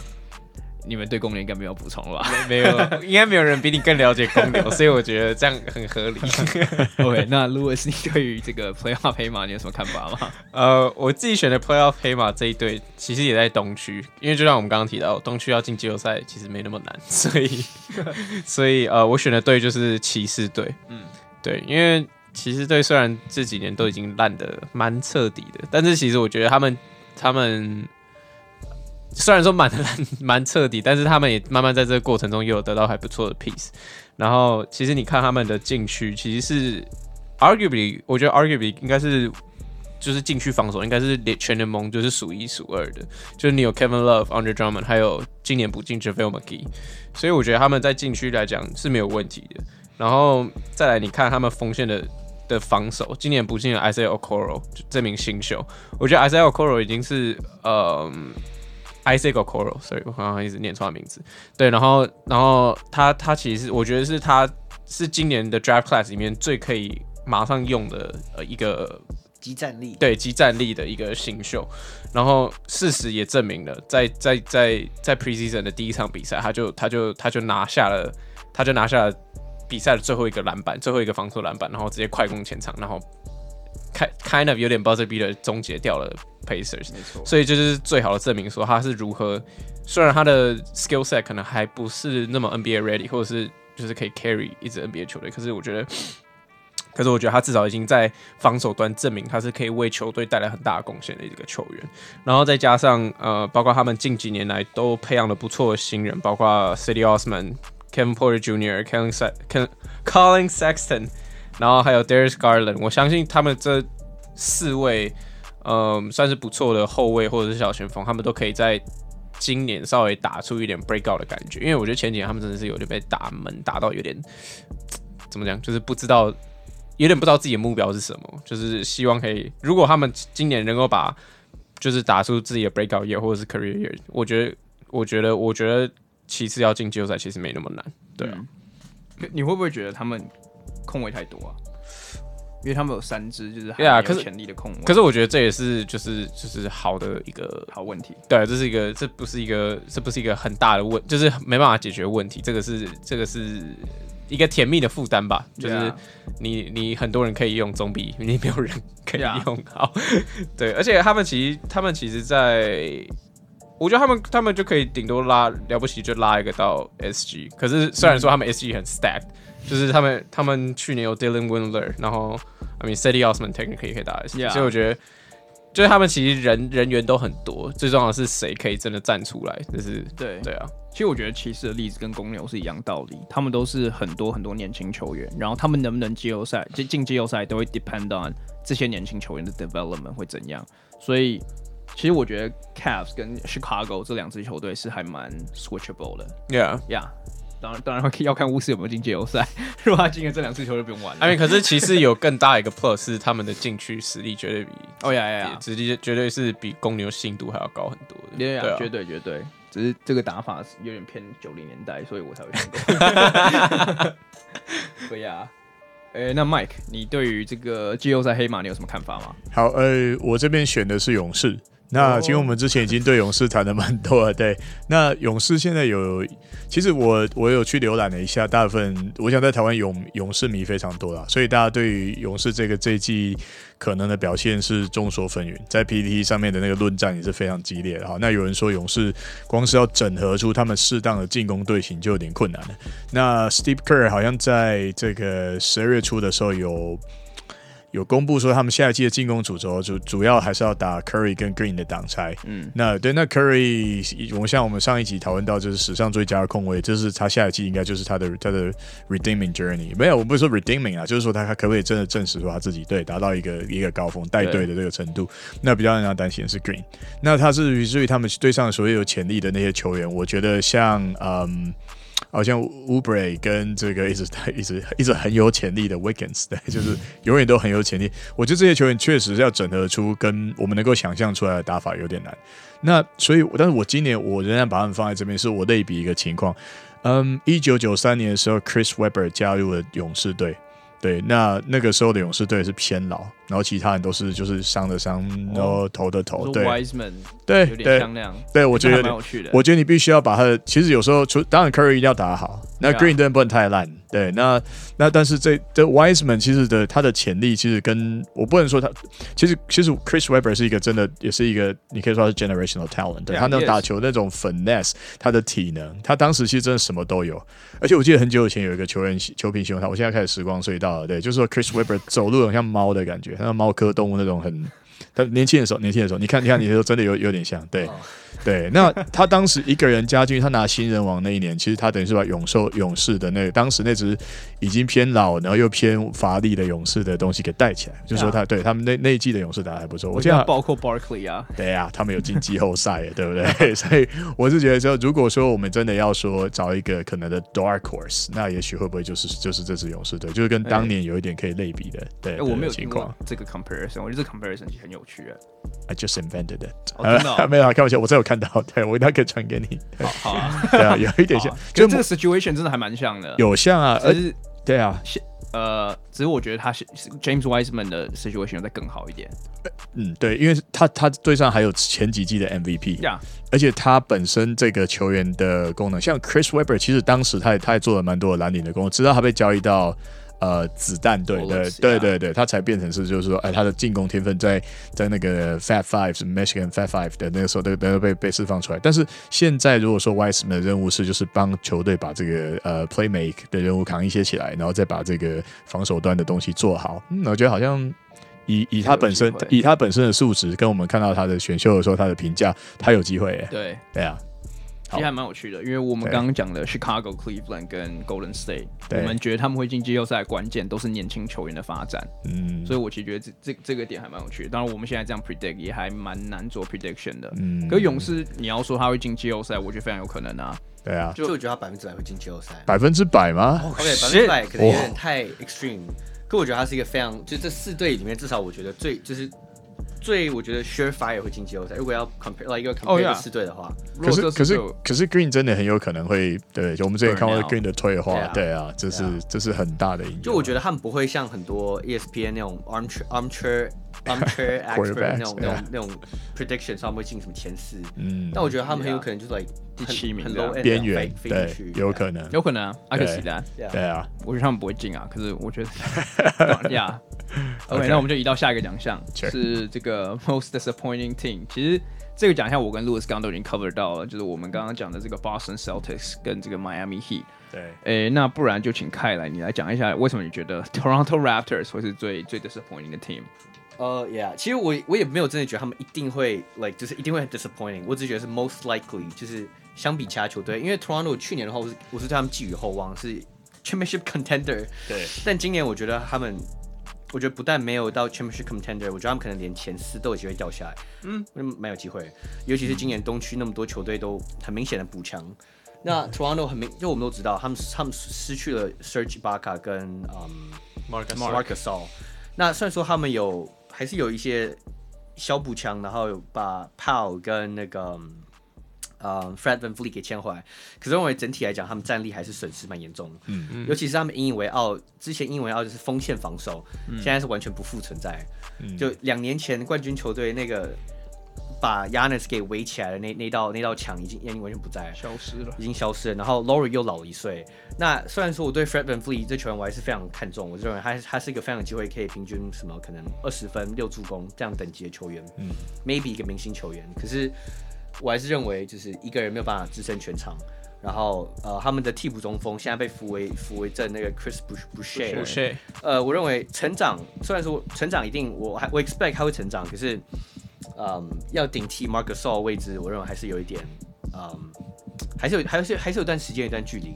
你们对公牛应该没有补充了吧？没有，应该没有人比你更了解公牛，所以我觉得这样很合理。OK，那 Louis，你对于这个 Playoff 黑马你有什么看法吗？呃，我自己选的 Playoff 黑马这一队其实也在东区，因为就像我们刚刚提到，东区要进季后赛其实没那么难，所以 所以呃，我选的队就是骑士队。嗯，对，因为骑士队虽然这几年都已经烂得蛮彻底的，但是其实我觉得他们他们。虽然说蛮蛮彻底，但是他们也慢慢在这个过程中也有得到还不错的 piece。然后其实你看他们的禁区，其实是 arguably，我觉得 arguably 应该是就是禁区防守应该是全联盟就是数一数二的。就是你有 Kevin Love、Andre Drummond，还有今年补进 JaVale McGee，所以我觉得他们在禁区来讲是没有问题的。然后再来你看他们锋线的的防守，今年补进了 Isaiah Okoro 这名新秀，我觉得 Isaiah Okoro 已经是呃。Isaac Okoro，所以我刚刚一直念错他名字。对，然后，然后他他其实是我觉得是他是今年的 Draft Class 里面最可以马上用的呃一个即战力，对，即战力的一个新秀。然后事实也证明了，在在在在 Preseason 的第一场比赛，他就他就他就拿下了，他就拿下了比赛的最后一个篮板，最后一个防守篮板，然后直接快攻前场，然后。Kind of 有点 buzzer beater 终结掉了 Pacers，没错，所以这就是最好的证明，说他是如何，虽然他的 skill set 可能还不是那么 NBA ready，或者是就是可以 carry 一支 NBA 球队，可是我觉得，可是我觉得他至少已经在防守端证明他是可以为球队带来很大的贡献的一个球员，然后再加上呃，包括他们近几年来都培养了不错的新人，包括 City Osman、Kevin Porter Jr.、Collin Sexton。然后还有 Darius Garland，我相信他们这四位，嗯，算是不错的后卫或者是小前锋，他们都可以在今年稍微打出一点 breakout 的感觉。因为我觉得前几年他们真的是有点被打闷，打到有点 怎么讲，就是不知道，有点不知道自己的目标是什么。就是希望可以，如果他们今年能够把，就是打出自己的 breakout year 或者是 career year，我觉得，我觉得，我觉得其次要进季后赛其实没那么难。对啊，你会不会觉得他们？空位太多啊，因为他们有三支，就是对啊，可是潜力的空位。可是我觉得这也是就是就是好的一个好问题。对，这是一个这不是一个这不是一个很大的问，就是没办法解决问题。这个是这个是一个甜蜜的负担吧？就是你你很多人可以用，总比 你没有人可以用好。对，而且他们其实他们其实，在我觉得他们他们就可以顶多拉了不起就拉一个到 SG。可是虽然说他们 SG 很 stacked。就是他们，他们去年有 Dylan Windler，然后 I mean Cedi Osman technically 可以打一些，所以我觉得，就是他们其实人人员都很多，最重要的是谁可以真的站出来，就是对对啊。其实我觉得骑士的例子跟公牛是一样道理，他们都是很多很多年轻球员，然后他们能不能季后赛进进季后赛都会 depend on 这些年轻球员的 development 会怎样。所以，其实我觉得 Cavs 跟 Chicago 这两支球队是还蛮 switchable 的。Yeah，Yeah。当然，当然要看巫师有没有进季后赛。如果他进了这两次球就不用玩了。哎，可是其实有更大一个 plus 是他们的禁区实力绝对比哦呀呀，直接绝对是比公牛信度还要高很多的。对啊，绝对绝对。只是这个打法有点偏九零年代，所以我才会。对呀。哎，那 Mike，你对于这个季后赛黑马你有什么看法吗？好，呃，我这边选的是勇士。那其实我们之前已经对勇士谈的蛮多了，对。那勇士现在有，其实我我有去浏览了一下，大部分我想在台湾勇勇士迷非常多啦，所以大家对于勇士这个这一季可能的表现是众说纷纭，在 PTT 上面的那个论战也是非常激烈的哈。那有人说勇士光是要整合出他们适当的进攻队形就有点困难了。那 Steve Kerr 好像在这个十二月初的时候有。有公布说，他们下一季的进攻主轴主主要还是要打 Curry 跟 Green 的挡拆。嗯，那对，那 Curry，我们像我们上一集讨论到，就是史上最佳的控卫，就是他下一季应该就是他的他的 redeeming journey。没有，我不是说 redeeming 啊，就是说他他可不可以真的证实说他自己对达到一个一个高峰带队的这个程度？那比较让人担心的是 Green。那他是于至于他们队上所有有潜力的那些球员，我觉得像嗯。好像 Oubre 跟这个一直 一直一直很有潜力的 Wiggins，对，就是永远都很有潜力。我觉得这些球员确实是要整合出跟我们能够想象出来的打法有点难。那所以，但是我今年我仍然把他们放在这边，是我类比一个情况。嗯，一九九三年的时候，Chris Webber 加入了勇士队。对，那那个时候的勇士队是偏老，然后其他人都是就是伤的伤，然后投的投。对，Wiseman 对对对，我觉得我觉得你必须要把他的，其实有时候除当然 Curry 一定要打好，那 Green 不能太烂。对，那那但是这这 Wiseman 其实的他的潜力其实跟我不能说他，其实其实 Chris Webber 是一个真的也是一个你可以说他是 generational talent，对，他那种打球那种 finesse，他的体能，他当时其实真的什么都有。而且我记得很久以前有一个球员球评形容他，我现在开始时光隧道了，对，就是说 Chris Webber 走路很像猫的感觉，他像猫科动物那种很。他年轻的时候，年轻的时候，你看，你看，你的时候真的有有点像，对，对。那他当时一个人加进去，他拿新人王那一年，其实他等于是把勇兽勇士的那个当时那支已经偏老，然后又偏乏力的勇士的东西给带起来，就是说他对他们那那一季的勇士打得还不错。我现在包括 Barkley 啊，对啊，他们有进季后赛，对不对？所以我是觉得说，如果说我们真的要说找一个可能的 Dark Horse，那也许会不会就是就是这支勇士队，就是跟当年有一点可以类比的，对。欸、我没有听过这个 comparison，我觉得这个 comparison 其实很有趣。I just invented it。没有开玩笑，我在有看到，对我一定可以传给你。好啊，对啊，有一点像，就这个 situation 真的还蛮像的。有像啊，而是对啊，呃，只是我觉得他是 James Wiseman 的 situation 再更好一点。嗯，对，因为他他队上还有前几季的 MVP，而且他本身这个球员的功能，像 Chris Webber，其实当时他也他也做了蛮多的蓝领的工作，直到他被交易到。呃，子弹队的，对对对，他才变成是，就是说，哎，他的进攻天分在在那个 Fat Five Michigan Fat Five 的那个时候，都都被被释放出来。但是现在，如果说 Wiseman 的任务是，就是帮球队把这个呃 Play Make 的任务扛一些起来，然后再把这个防守端的东西做好。嗯，我觉得好像以以他本身以他本身的素质，跟我们看到他的选秀的时候，他的评价，他有机会。对对啊。其实还蛮有趣的，因为我们刚刚讲的 Chicago、Cleveland 跟 Golden State，我们觉得他们会进季后赛，关键都是年轻球员的发展。嗯，所以我其实觉得这这这个点还蛮有趣的。当然，我们现在这样 predict 也还蛮难做 prediction 的。嗯，可勇士，你要说他会进季后赛，我觉得非常有可能啊。对啊，就我觉得他百分之百会进季后赛。百分之百吗？OK，百分之百可能有点太 extreme。可我觉得他是一个非常，就这四队里面，至少我觉得最就是。最我觉得 Surefire 会进季后赛。如果要 compare 来一个 compare 四队的话，可是可是可是 Green 真的很有可能会对，就我们之前看过 Green 的退化，对啊，这是这是很大的影响。就我觉得他们不会像很多 ESPN 那种 armchair armchair armchair expert 那种那种那种 prediction 上会进什么前四。嗯，但我觉得他们很有可能就是 like 第七名的边缘，对，有可能，有可能啊，阿克西达，对啊，我觉得他们不会进啊，可是我觉得，呀。OK，, 那我们就移到下一个奖项，Sure. 是这个 Most Disappointing Team。其实这个奖项我跟 Louis 刚刚都已经 cover 到了，就是我们刚刚讲的这个 Boston Celtics 跟这个 Miami Heat。对，诶，那不然就请凯来你来讲一下，为什么你觉得 Toronto Raptors 会是最最 disappointing 的 team？呃、uh,，Yeah，其实我我也没有真的觉得他们一定会 like 就是一定会很 disappointing，我只是觉得是 most likely，就是相比其他球队，因为 Toronto 去年的话，我是我是对他们寄予厚望，是 Championship Contender。对，但今年我觉得他们。我觉得不但没有到 championship contender，我觉得他们可能连前四都有机会掉下来。嗯，蛮有机会，尤其是今年东区那么多球队都很明显的补强。那 Toronto 很明，就我们都知道，他们他们失去了 Serge Ibaka 跟嗯 Marc Marc Gasol。那虽然说他们有还是有一些小补强，然后把 Powell 跟那个。呃、uh,，Fred VanVleet 给签回来，可是认为整体来讲，他们战力还是损失蛮严重的。嗯嗯，尤其是他们引以为傲，之前引以为傲就是锋线防守，嗯、现在是完全不复存在。嗯、就两年前冠军球队那个把 Giannis 给围起来的那那道那道墙，已经已经完全不在了，消失了，已经消失了。然后 Laurie 又老了一岁。那虽然说我对 Fred VanVleet 这球员我还是非常看重，我认为他他是一个非常有机会可以平均什么可能二十分六助攻这样等级的球员。嗯，maybe 一个明星球员，可是。我还是认为，就是一个人没有办法支撑全场。然后，呃，他们的替补中锋现在被扶为扶为正那个 Chris Boucher。Boucher。呃，我认为成长虽然说成长一定，我还我 expect 他会成长，可是，嗯，要顶替 Marc Gasol 位置，我认为还是有一点，嗯，还是有还是还是有段时间一段距离。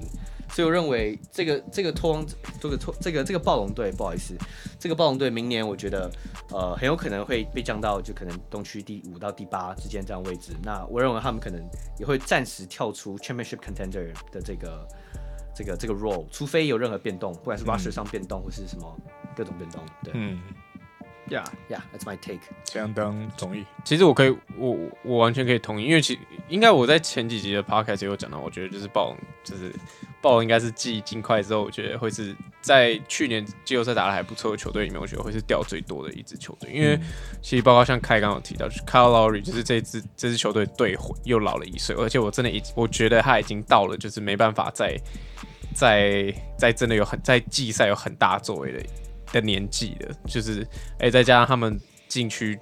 所以我认为这个这个拓荒这个拓这个这个暴龙队不好意思，这个暴龙队明年我觉得呃很有可能会被降到就可能东区第五到第八之间这样位置。那我认为他们可能也会暂时跳出 championship contender 的这个这个这个 role，除非有任何变动，不管是 roster 上变动或是什么各种变动。对，嗯，Yeah Yeah，that's my take。相当同意。其实我可以我我完全可以同意，因为其应该我在前几集的 podcast 也有讲到，我觉得就是暴龙就是。暴龙应该是继金块之后，我觉得会是在去年季后赛打的还不错的球队里面，我觉得会是掉最多的一支球队。因为其实包括像凯刚有提到，就是 Kyle Lowry，就是这支这支球队队魂又老了一岁，而且我真的已我觉得他已经到了就是没办法再再再真的有很在季赛有很大作为的的年纪了。就是哎、欸，再加上他们禁区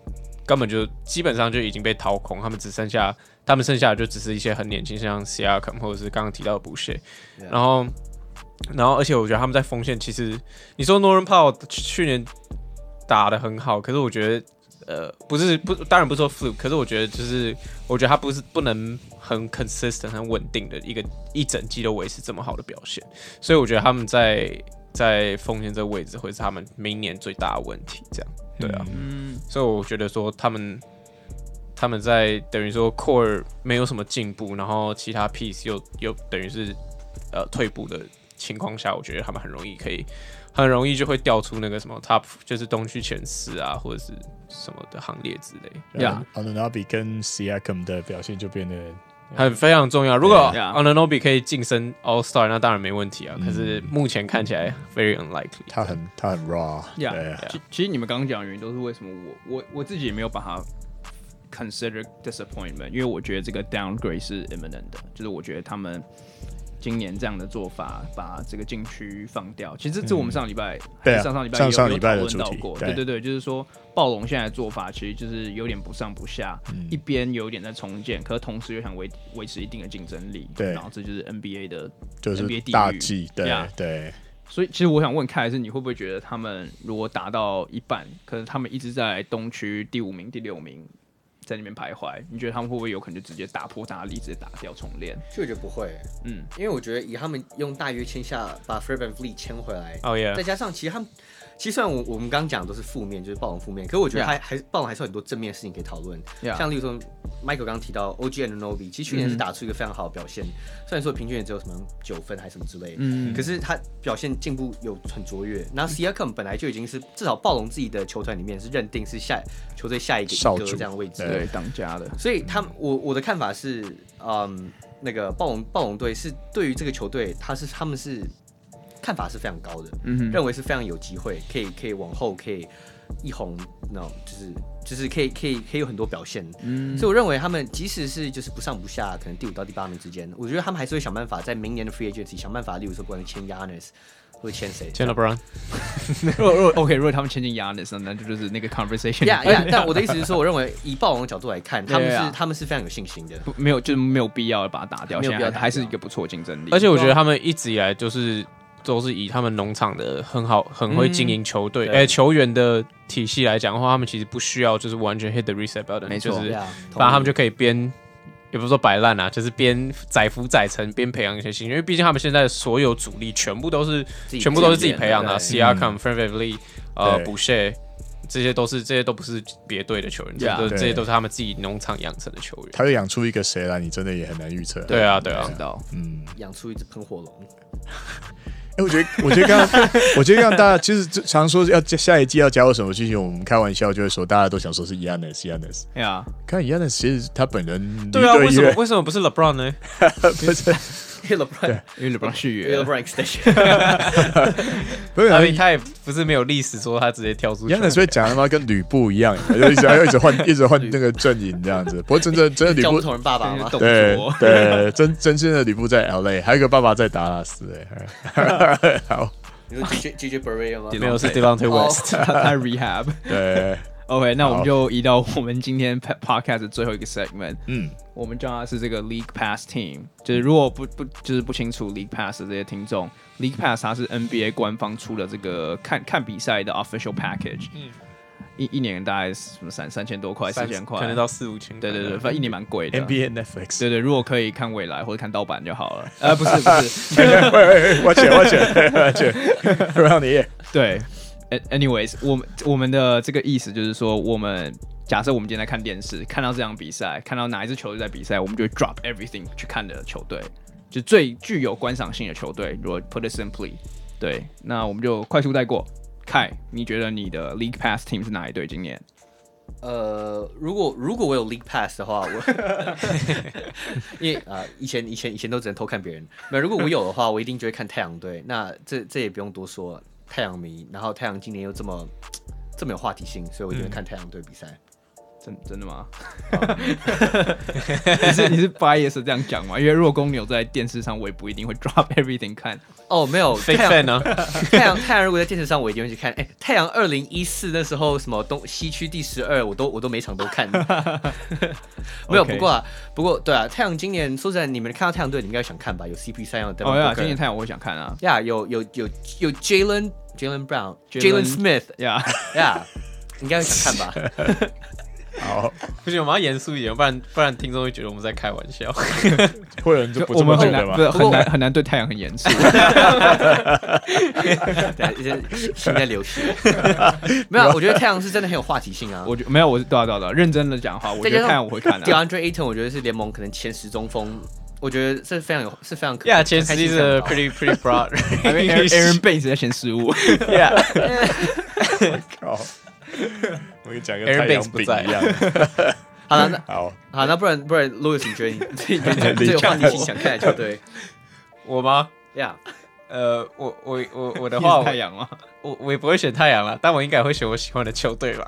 根本就基本上就已经被掏空，他们只剩下。他们剩下的就只是一些很年轻，像 Siakam 或者是刚刚提到的 Boucher，然后，然后，而且我觉得他们在锋线，其实你说 Norman Powell 去年打的很好，可是我觉得，呃，不是不，当然不是说 fluke，可是我觉得就是，我觉得他不是不能很 consistent 很稳定的一个一整季都维持这么好的表现，所以我觉得他们在在锋线这个位置会是他们明年最大的问题，这样，对啊，嗯，所以我觉得说他们。他们在等于说 core 没有什么进步，然后其他 piece 又又等于是呃退步的情况下，我觉得他们很容易可以很容易就会掉出那个什么 top，就是东区前四啊或者是什么的行列之类。呀，Anunoby 跟 Siakam 的表现就变得很非常重要。如果 Ananobi 可以晋升 All Star，那当然没问题啊。可是目前看起来 very unlikely。他很他很 raw。呀，其其实你们刚刚讲的原因都是为什么我我我自己也没有把它。Consider disappointment，因为我觉得这个 downgrade 是 imminent 的，就是我觉得他们今年这样的做法，把这个禁区放掉。其实这我们上礼拜、嗯、上上礼拜有有讨论到过，对对对，就是说暴龙现在的做法其实就是有点不上不下，嗯、一边有点在重建，可是同时又想维维持一定的竞争力。对，然后这就是 NBA 的，就是 NBA 大忌。对对，所以其实我想问凯莱斯，你会不会觉得他们如果打到一半，可是他们一直在东区第五名、第六名？在那边徘徊，你觉得他们会不会有可能就直接打破大力，直接打掉重练？就我觉得不会，嗯，因为我觉得以他们用大约签下把 f r e e b a n Fleet 签回来，哦耶，再加上其实他们。其实虽然我我们刚刚讲的都是负面，就是暴龙负面，可是我觉得还.还暴龙还是有很多正面的事情可以讨论。像例如说，Michael 刚刚提到 OG and Novi，其实去年是打出一个非常好的表现，mm hmm. 虽然说平均也只有什么九分还是什么之类，嗯、mm，hmm. 可是他表现进步有很卓越。然后 Siakam 本来就已经是至少暴龙自己的球团里面是认定是下球队下一个一哥这样的位置，对当家的。所以他们我我的看法是，嗯，那个暴龙暴龙队是对于这个球队，他是他们是。看法是非常高的，嗯、哼。认为是非常有机会，可以可以往后可以一红，那就是就是可以可以可以有很多表现，嗯，所以我认为他们即使是就是不上不下，可能第五到第八名之间，我觉得他们还是会想办法在明年的 free agency 想办法，例如说不管签 Giannis 或者签谁，签了 LeBron，如果如果 OK，如果他们签进 Giannis，那就就是那个 conversation。呀呀，但我的意思是说，我认为以暴龙的角度来看，他们是 yeah, yeah. 他们是非常有信心的，没有就是没有必要把它打掉，现在还是一个不错竞争力，而且我觉得他们一直以来就是。都是以他们农场的很好、很会经营球队、哎、嗯欸、球员的体系来讲的话，他们其实不需要就是完全 hit the reset button，没错，就是反正他们就可以边，也不是说摆烂啊，就是边载浮载沉，边培养一些新，因为毕竟他们现在所有主力全部都是全部都是自己培养的 VanVleet 呃，Boucher，这些都是这些都不是别队的球员，这都这些都是他们自己农场养成的球员。他会养出一个谁来，你真的也很难预测。对啊，对啊，知道，嗯，养出一只喷火龙。哎，我觉得，我觉得刚刚，我觉得让大家其实常说要下一季要加入什么剧情，我们开玩笑就会说，大家都想说是 Giannis，Giannis。对啊，看 Giannis，其实他本人对啊，为什么为什么不是 LeBron 呢？不是。因 为 LeBron，因为 LeBron 续约，LeBron extension。不是，他也不是没有历史说他直接跳出去。原本所以讲他妈跟吕布一样，就一直要一直换，一直换那个阵营这样子。不过真正真的吕布同人爸爸吗？对对，真真正的吕布在 LA，还有一个爸爸在达拉斯。哎，好，你说 JJ Barea 吗？没有，是 Devonte West，他 rehab。对。OK，那我们就移到我们今天 podcast 的最后一个 segment。嗯，我们叫它是这个 League Pass Team，就是如果不不就是不清楚 League Pass 的这些听众，League Pass 它是 NBA 官方出的这个看看比赛的 official package。嗯，一一年大概什么三三千多块，四千块，可能到四五千。对对对，反正一年蛮贵的。NBA Netflix。对对，如果可以看未来或者看盗版就好了。呃，不是不是，我选我选我选，让你。对。Anyways，我们我们的这个意思就是说，我们假设我们今天在看电视，看到这场比赛，看到哪一支球队在比赛，我们就会 drop everything 去看的球队，就最具有观赏性的球队。如果 put it simply，对，那我们就快速带过。Kai，你觉得你的 League Pass team 是哪一队？今年？呃，如果如果我有 League Pass 的话，我 因为啊、呃，以前以前以前都只能偷看别人。那如果我有的话，我一定就会看太阳队。那这这也不用多说了。太阳迷，然后太阳今年又这么 这么有话题性，所以我就会看太阳队比赛，嗯、真真的吗？你是你是 bias 这样讲吗？因为如果公牛在电视上，我也不一定会 drop everything 看。哦，没有，太阳呢？太阳太阳如果在电视上，我一定会去看。哎，太阳二零一四那时候什么东西区第十二，我都我都每场都看。没有，不过啊，不过对啊，太阳今年说实在，你们看到太阳队，你们应该想看吧？有 CP 三样的。哦呀，今年太阳我也想看啊。呀，有有有有 Jalen Jalen Brown Jalen Smith 呀呀，应该会想看吧？好，不行，我们要严肃一点，不然不然听众会觉得我们在开玩笑。会有人就不这么觉得吗？不是很难很难对太阳很严肃。对，一些心在流血。没有，我觉得太阳是真的很有话题性啊。我觉没有，我是对啊对啊对啊，认真的讲话，我觉得太阳我会看的。DeAndre Ayton 我觉得是联盟可能前十中锋，我觉得是非常有是非常可。Yeah，前十是 pretty pretty broad。Aaron Baines 在前十五。Yeah。靠。我跟你讲个太阳饼一样。好了，那 好，好，那不然不然，Louis，你觉得你最最有话题性想看的球队？我吗？呀，呃，我我我我的话，太阳吗？我我也不会选太阳了，但我应该会选我喜欢的球队吧。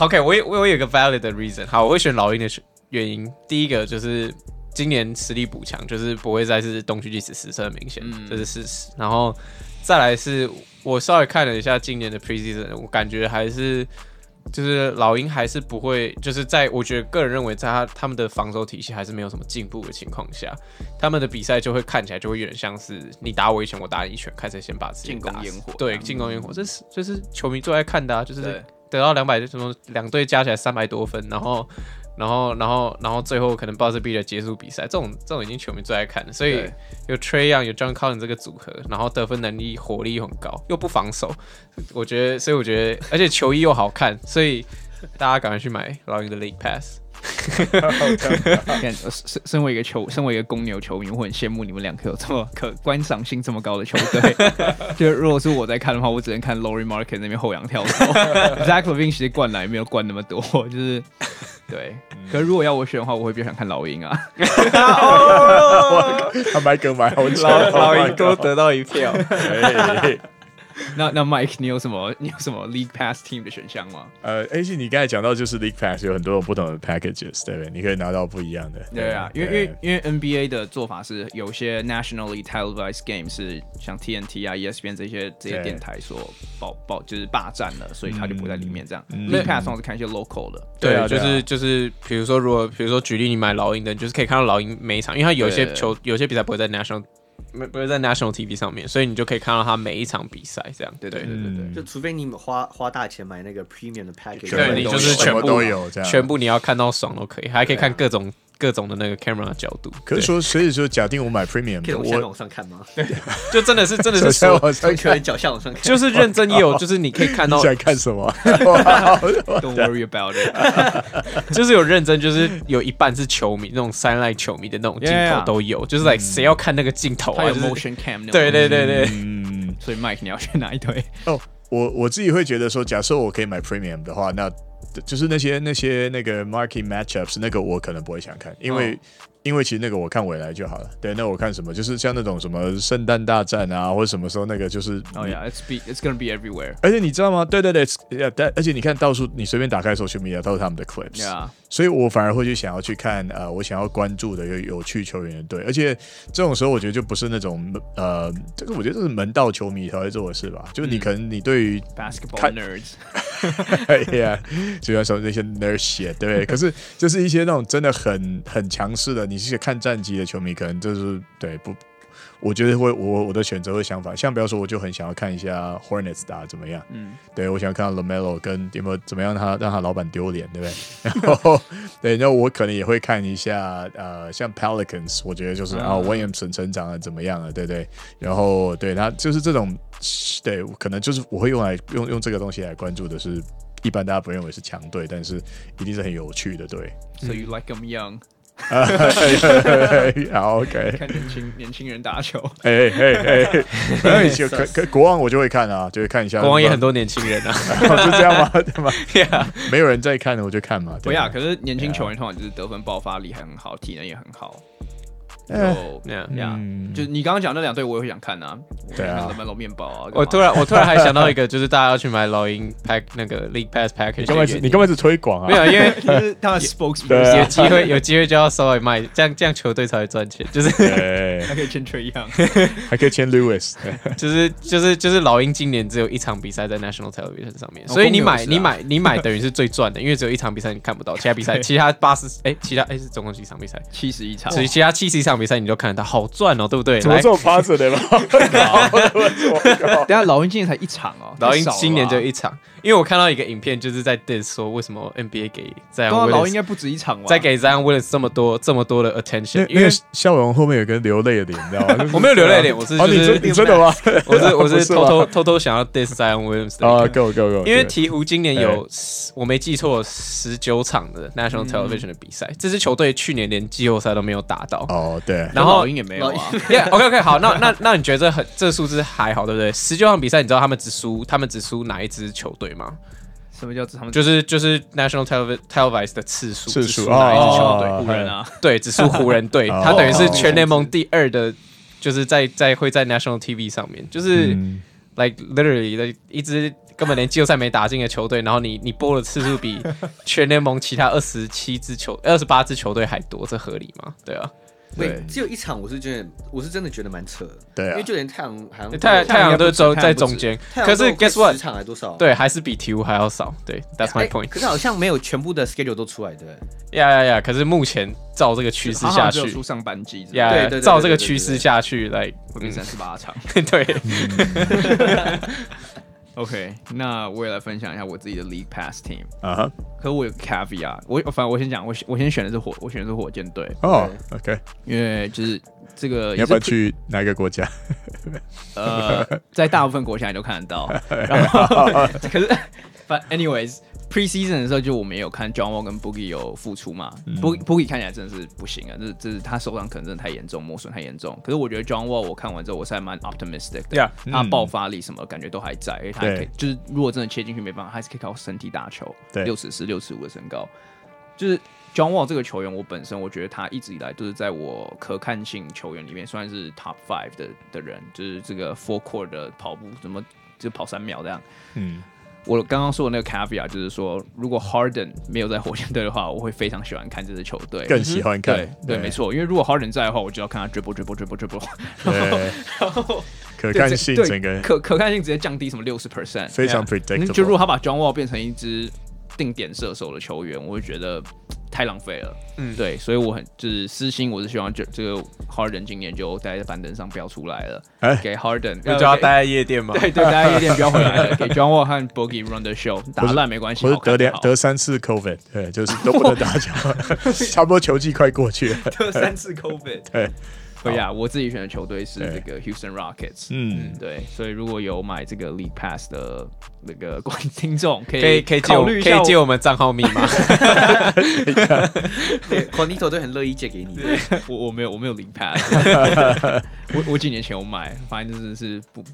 OK，我我我有一个 valid 的 reason。好，我会选老鹰的原因，第一个就是今年实力补强，就是不会再是东区历史失色的明显，这是事实。然后再来是。我稍微看了一下今年的 preseason，我感觉还是就是老鹰还是不会，就是在我觉得个人认为，在他他们的防守体系还是没有什么进步的情况下，他们的比赛就会看起来就会有点像是你打我一拳，我打你一拳，开始先把自己进攻烟火，对，进攻烟火，这是这是球迷最爱看的啊，就是得到两百什么两队加起来三百多分，然后。然后，然后，然后最后可能 buzzer beater 结束比赛，这种这种已经球迷最爱看了。所以有 Trae Young 有 John Collins 这个组合，然后得分能力、火力又很高，又不防守，我觉得，所以我觉得，而且球衣又好看，所以大家赶快去买老鹰的 League Pass。身身为一个球，身为一个公牛球迷，我很羡慕你们两个有这么可观赏性这么高的球队。就如果是我在看的话，我只能看 Lauri Markkanen 那边后仰跳投。Zach Levine 其实灌篮没有灌那么多，就是对。可是如果要我选的话，我会比较想看老鹰啊。他买梗买好久，老鹰多得到一票。那那 Mike，你有什么你有什么 League Pass Team 的选项吗？呃，AC，你刚才讲到就是 League Pass 有很多种不同的 packages，对不对？你可以拿到不一样的。对啊，因为因为因为 NBA 的做法是有些 nationally televised game 是像 TNT 啊、ESPN 这些这些电台所爆爆就是霸占了，所以他就不在里面这样。League Pass 上是看一些 local 的。对啊，就是就是比如说如果比如说举例你买老鹰的，就是可以看到老鹰每一场，因为他有些球有些比赛不会在 national。没不是在 National TV 上面，所以你就可以看到他每一场比赛这样。对对对对对，就除非你花花大钱买那个 Premium 的 Package，对，你就是全部都有这样，全部你要看到爽都可以，还可以看各种各种的那个 camera 的角度。可是说，所以说，假定我买 premium，可以从往上看吗？对，就真的是真的是脚下往上看，就是认真也有，就是你可以看到你想看什么？Don't worry about it，就是有认真，就是有一半是球迷那种 sideline 球迷的那种镜头都有，就是 like 谁要看那个镜头啊？有 motion cam，对对对对，嗯，所以 Mike 你要选哪一堆？哦，我我自己会觉得说，假设我可以买 premium 的话，那。就是那些那些那个 market matchups，那个我可能不会想看，因为、因为其实那个我看未来就好了。对，那我看什么？就是像那种什么圣诞大战啊，或者什么时候那个就是。哦呀，it's be it's gonna be everywhere。而且你知道吗？对对对，但而且你看到处你随便打开 social media 都是他们的 clips。Yeah. 所以我反而会去想要去看呃，我想要关注的有有趣球员的队，而且这种时候我觉得就不是那种呃，这个我觉得这是门道球迷才会做的事吧。就是你可能你对于 basketball nerds，哎呀，就要说那些 nerd shit，对不对？可是就是一些那种真的很很强势的，你是看战绩的球迷，可能就是对不。我觉得会，我我的选择会相反。像比方说，我就很想要看一下 Hornets 打怎么样。嗯，对，我想要看到 LaMelo 跟有没有怎么样他，他让他老板丢脸，对不对？然后，对，那我可能也会看一下，呃，像 Pelicans，我觉得就是啊、哦、Williamson 成长了怎么样了，对不对？然后，对他就是这种，对，可能就是我会用来用用这个东西来关注的是，一般大家不认为是强队，但是一定是很有趣的队。So you like them young? 好，OK。看年轻年轻人打球，哎哎哎，那就可可国王我就会看啊，就会看一下。国王也很多年轻人啊，是这样吗？对吗没有人在看的我就看嘛。对呀，可是年轻球员通常就是得分爆发力很好，体能也很好。就那样，那样，就你刚刚讲那两队，我也会想看啊。对啊，买老面包啊。我突然，我突然还想到一个，就是大家要去买老鹰 pack 那个 League Pass Package。干嘛？你根本是推广啊？没有，因为 就是他们 spokesman 有机会，有机会就要稍微卖，这样这样球队才会赚钱。就是 还可以签 Trae Young，还可以签 Lewis。就是就是就是老鹰今年只有一场比赛在 National Television 上面，所以你买你买你买等于是最赚的，因为只有一场比赛你看不到，其他比赛其他八十哎，其他哎是总共几场比赛？七十一场。所以其他七十一场比赛你就看得到。好赚哦，对不对？怎么这么趴着的吗？等下老鹰今年才一场哦，老鹰今年就一场。因为我看到一个影片，就是在 diss 说为什么 NBA 给 Zion Williams 老应该不止一场吧？再给 Zion Williams 这么多这么多的 attention，因为笑容后面有个流泪的脸，你知道吗？我没有流泪脸，我是就是你真的吗？我是 我是偷偷偷偷想要 diss Zion Williams 啊，Go Go Go！因为鹈鹕今年有我没记错十九场的 National Television 的比赛，这支球队去年连季后赛都没有打到哦，对，然后老鹰也没有啊。Yeah，OK OK，好，那那那你觉得这很这数字还好，对不对？十九场比赛，你知道他们只输他们只输哪一支球队吗？什么叫他们？就是就是 national televised 的次数，次数哪一支球队？湖人啊，对，只输湖人队，他等于是全联盟第二的，就是在在会在 national TV 上面，就是 like literally 的一支根本连季后赛没打进的球队，然后你你播的次数比全联盟其他二十七支球二十八支球队还多，这合理吗？对啊。对，只有一场，我是觉得，我是真的觉得蛮扯的。对，因为就连太阳好像太太阳都走在中间，可是 guess what？十场还多少？对，还是比 T 五还要少。对，That's my point。可是好像没有全部的 schedule 都出来，对。呀呀呀！可是目前照这个趋势下去，出上半季。呀，照这个趋势下去，来会变三十八场。对。OK，那我也来分享一下我自己的 League Pass Team 啊哈。可是我有 caveat，我反正我先讲，我我先选的是火，我选的是火箭队。哦，OK，因为就是这个，你要不要去哪个国家？呃，在大部分国家你都看得到。然后，可是反 anyways。Pre-season 的时候，就我们也有看 John Wall 跟 Boogie 有复出嘛。嗯、Boogie Boogie 看起来真的是不行啊，这这是他受伤可能真的太严重，磨损太严重。可是我觉得 John Wall 我看完之后，我是还蛮 optimistic 的。Yeah, 他爆发力什么感觉都还在，而且他还可以，就是如果真的切进去没办法，还是可以靠身体打球。对，六尺四、六尺五的身高，就是 John Wall 这个球员，我本身我觉得他一直以来都是在我可看性球员里面算是 top five 的的人，就是这个 full court 的跑步怎么就跑三秒这样。嗯。我刚刚说的那个 caveat 就是说，如果 Harden 没有在火箭队的话，我会非常喜欢看这支球队，更喜欢看。对对，没错，因为如果 Harden 在的话，我就要看他 dribble dribble dribble dribble，然后可看性整个。可可看性直接降低什么六十 percent，非常 predictable。就如果他把 John Wall 变成一支定点射手的球员，我会觉得太浪费了。嗯，对，所以我很就是私心，我是希望就这个 Harden 今年就待在板凳上不要出来了，欸、给 Harden 就叫他待在夜店嘛，对对，待在夜店不要回来了，给 John Wall 和 Boogie run the show，打烂没关系，不是得两得三次 COVID，对，就是都不能打球，差不多球季快过去了，得三次 COVID，对。对呀，我自己选的球队是这个 Houston Rockets。嗯，对，所以如果有买这个 League Pass 的那个观 听众，可以可以考虑一下，可以借我们账号密码。对，Conito 都很乐意借给你。我我没有我没有 League Pass，我我几年前我买，发现真的是不。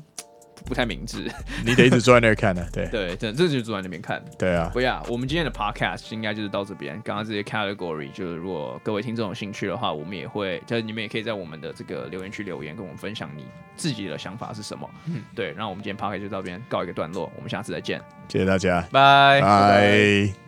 不太明智，你得一直坐在那儿看呢、啊。对 对，这这就坐在那边看。对啊，不要，我们今天的 podcast 应该就是到这边。刚刚这些 category，就是如果各位听众有兴趣的话，我们也会，就是你们也可以在我们的这个留言区留言，跟我们分享你自己的想法是什么。嗯，对。那我们今天 podcast 就到这边告一个段落，我们下次再见，谢谢大家，拜拜。